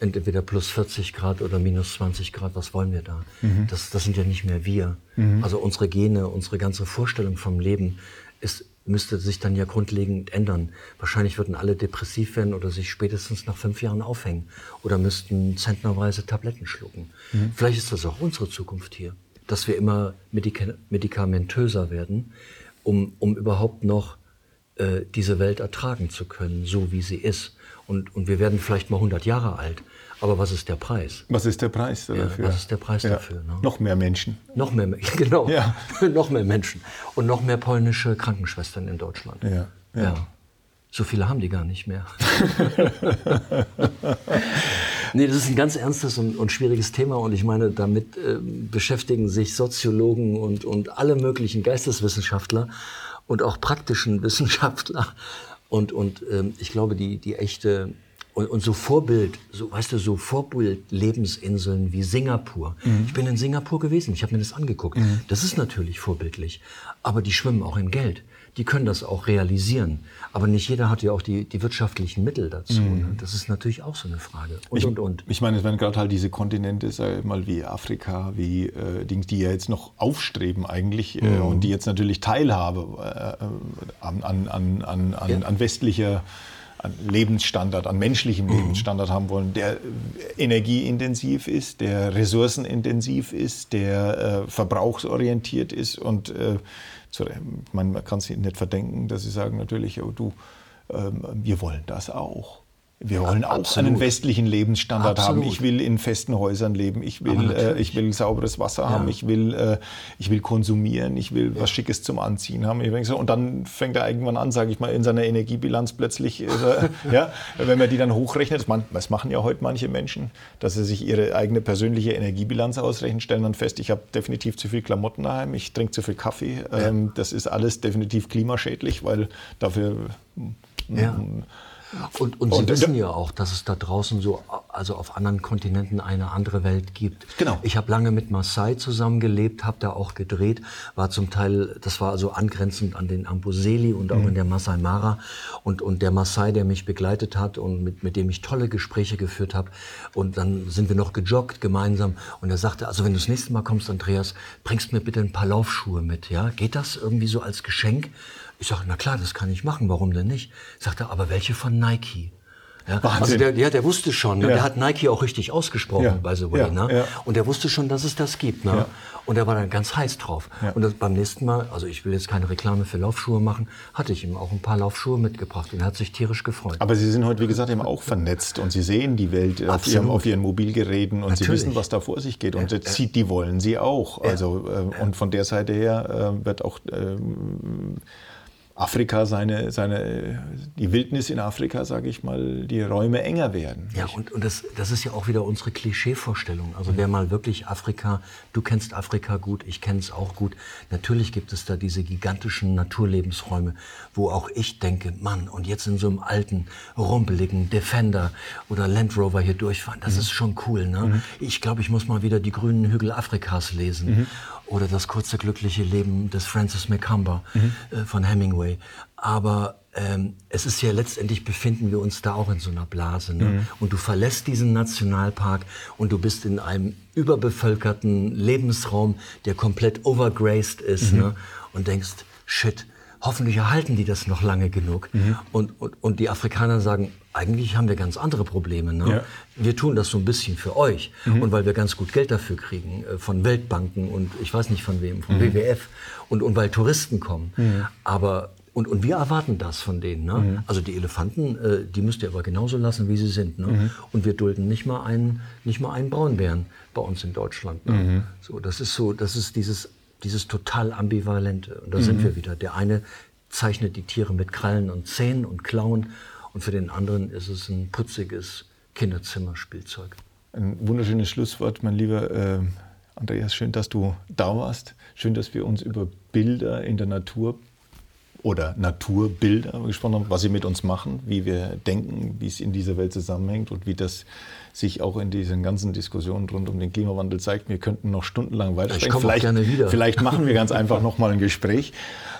entweder plus 40 Grad oder minus 20 Grad, was wollen wir da? Mhm. Das, das sind ja nicht mehr wir. Mhm. Also unsere Gene, unsere ganze Vorstellung vom Leben ist müsste sich dann ja grundlegend ändern. Wahrscheinlich würden alle depressiv werden oder sich spätestens nach fünf Jahren aufhängen oder müssten zentnerweise Tabletten schlucken. Mhm. Vielleicht ist das auch unsere Zukunft hier, dass wir immer medika medikamentöser werden, um, um überhaupt noch äh, diese Welt ertragen zu können, so wie sie ist. Und, und wir werden vielleicht mal 100 Jahre alt. Aber was ist der Preis? Was ist der Preis dafür? Ja, was ist der Preis ja. dafür? Ne? Noch mehr Menschen. Noch mehr, genau. Ja. noch mehr Menschen. Und noch mehr polnische Krankenschwestern in Deutschland. Ja. ja. So viele haben die gar nicht mehr. nee, das ist ein ganz ernstes und, und schwieriges Thema. Und ich meine, damit äh, beschäftigen sich Soziologen und, und alle möglichen Geisteswissenschaftler und auch praktischen Wissenschaftler. Und, und ähm, ich glaube, die, die echte und, und so Vorbild, so weißt du, so Vorbild-Lebensinseln wie Singapur. Mhm. Ich bin in Singapur gewesen, ich habe mir das angeguckt. Mhm. Das ist natürlich vorbildlich, aber die schwimmen auch in Geld. Die können das auch realisieren. Aber nicht jeder hat ja auch die, die wirtschaftlichen Mittel dazu. Mhm. Ne? Das ist natürlich auch so eine Frage. Und, ich, und, und. Ich meine, es werden gerade halt diese Kontinente, sag mal, wie Afrika, wie äh, Dinge, die ja jetzt noch aufstreben eigentlich äh, mhm. und die jetzt natürlich Teilhabe äh, an, an, an, an, ja. an westlicher an Lebensstandard, an menschlichem mhm. Lebensstandard haben wollen, der energieintensiv ist, der ressourcenintensiv ist, der äh, verbrauchsorientiert ist und äh, man, kann es ihnen nicht verdenken, dass sie sagen natürlich, oh, du, äh, wir wollen das auch. Wir wollen auch absolut. einen westlichen Lebensstandard absolut. haben. Ich will in festen Häusern leben. Ich will, äh, ich will sauberes Wasser ja. haben. Ich will, äh, ich will konsumieren. Ich will ja. was Schickes zum Anziehen haben. Und dann fängt er irgendwann an, sage ich mal, in seiner Energiebilanz plötzlich, er, ja, wenn man die dann hochrechnet, das machen ja heute manche Menschen, dass sie sich ihre eigene persönliche Energiebilanz ausrechnen, stellen dann fest, ich habe definitiv zu viel Klamotten daheim, ich trinke zu viel Kaffee. Ähm, das ist alles definitiv klimaschädlich, weil dafür ja. Und, und, Sie und, wissen ja auch, dass es da draußen so, also auf anderen Kontinenten eine andere Welt gibt. Genau. Ich habe lange mit Maasai zusammengelebt, habe da auch gedreht, war zum Teil, das war also angrenzend an den Amboseli und auch mhm. in der Masai Mara. Und, und der Maasai, der mich begleitet hat und mit, mit dem ich tolle Gespräche geführt habe. Und dann sind wir noch gejoggt gemeinsam. Und er sagte, also wenn du das nächste Mal kommst, Andreas, bringst mir bitte ein paar Laufschuhe mit. Ja, geht das irgendwie so als Geschenk? Ich sage, na klar, das kann ich machen, warum denn nicht? Sagt er, aber welche von Nike? Ja, also der, der, der wusste schon, ne? ja. der hat Nike auch richtig ausgesprochen, ja. by the way. Ja. Ne? Und der wusste schon, dass es das gibt. Ne? Und er war dann ganz heiß drauf. Und das, beim nächsten Mal, also ich will jetzt keine Reklame für Laufschuhe machen, hatte ich ihm auch ein paar Laufschuhe mitgebracht und er hat sich tierisch gefreut. Aber Sie sind heute, wie gesagt, eben auch vernetzt und Sie sehen die Welt auf ihrem, auf ihren, Mobilgeräten und Natürlich. Sie wissen, was da vor sich geht. Und das, die wollen Sie auch. Also, äh, Und von der Seite her äh, wird auch... Äh, Afrika seine, seine, die Wildnis in Afrika, sage ich mal, die Räume enger werden. Ja, und, und das, das ist ja auch wieder unsere Klischeevorstellung. Also wer mal wirklich Afrika, du kennst Afrika gut, ich kenne es auch gut. Natürlich gibt es da diese gigantischen Naturlebensräume, wo auch ich denke, Mann, und jetzt in so einem alten, rumpeligen Defender oder Land Rover hier durchfahren, das mhm. ist schon cool. Ne? Mhm. Ich glaube, ich muss mal wieder die grünen Hügel Afrikas lesen. Oder das kurze glückliche Leben des Francis McCumber mhm. äh, von Hemingway. Aber ähm, es ist ja letztendlich befinden wir uns da auch in so einer Blase. Ne? Mhm. Und du verlässt diesen Nationalpark und du bist in einem überbevölkerten Lebensraum, der komplett overgraced ist mhm. ne? und denkst, shit, hoffentlich erhalten die das noch lange genug. Mhm. Und, und, und die Afrikaner sagen, eigentlich haben wir ganz andere Probleme. Ne? Ja. Wir tun das so ein bisschen für euch mhm. und weil wir ganz gut Geld dafür kriegen äh, von Weltbanken und ich weiß nicht von wem, von mhm. WWF und, und weil Touristen kommen. Mhm. Aber und, und wir erwarten das von denen. Ne? Mhm. Also die Elefanten, äh, die müsst ihr aber genauso lassen, wie sie sind. Ne? Mhm. Und wir dulden nicht mal einen, nicht mal einen Braunbären bei uns in Deutschland. Ne? Mhm. So, das ist so, das ist dieses dieses total ambivalente. Und da sind wir wieder. Der eine zeichnet die Tiere mit Krallen und Zähnen und Klauen und für den anderen ist es ein putziges Kinderzimmerspielzeug. Ein wunderschönes Schlusswort, mein lieber äh, Andreas. Schön, dass du da warst. Schön, dass wir uns über Bilder in der Natur oder Naturbilder gesprochen haben, was sie mit uns machen, wie wir denken, wie es in dieser Welt zusammenhängt und wie das sich auch in diesen ganzen Diskussionen rund um den Klimawandel zeigt. Wir könnten noch stundenlang weitersprechen. Vielleicht, gerne wieder. vielleicht machen wir ganz einfach noch mal ein Gespräch.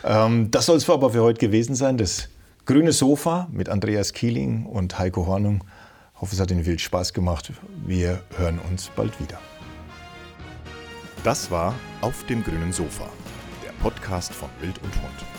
Ähm, das soll es aber für heute gewesen sein. Das grüne Sofa mit Andreas Kieling und Heiko Hornung. Ich hoffe, es hat Ihnen viel Spaß gemacht. Wir hören uns bald wieder. Das war Auf dem grünen Sofa, der Podcast von Wild und Hund.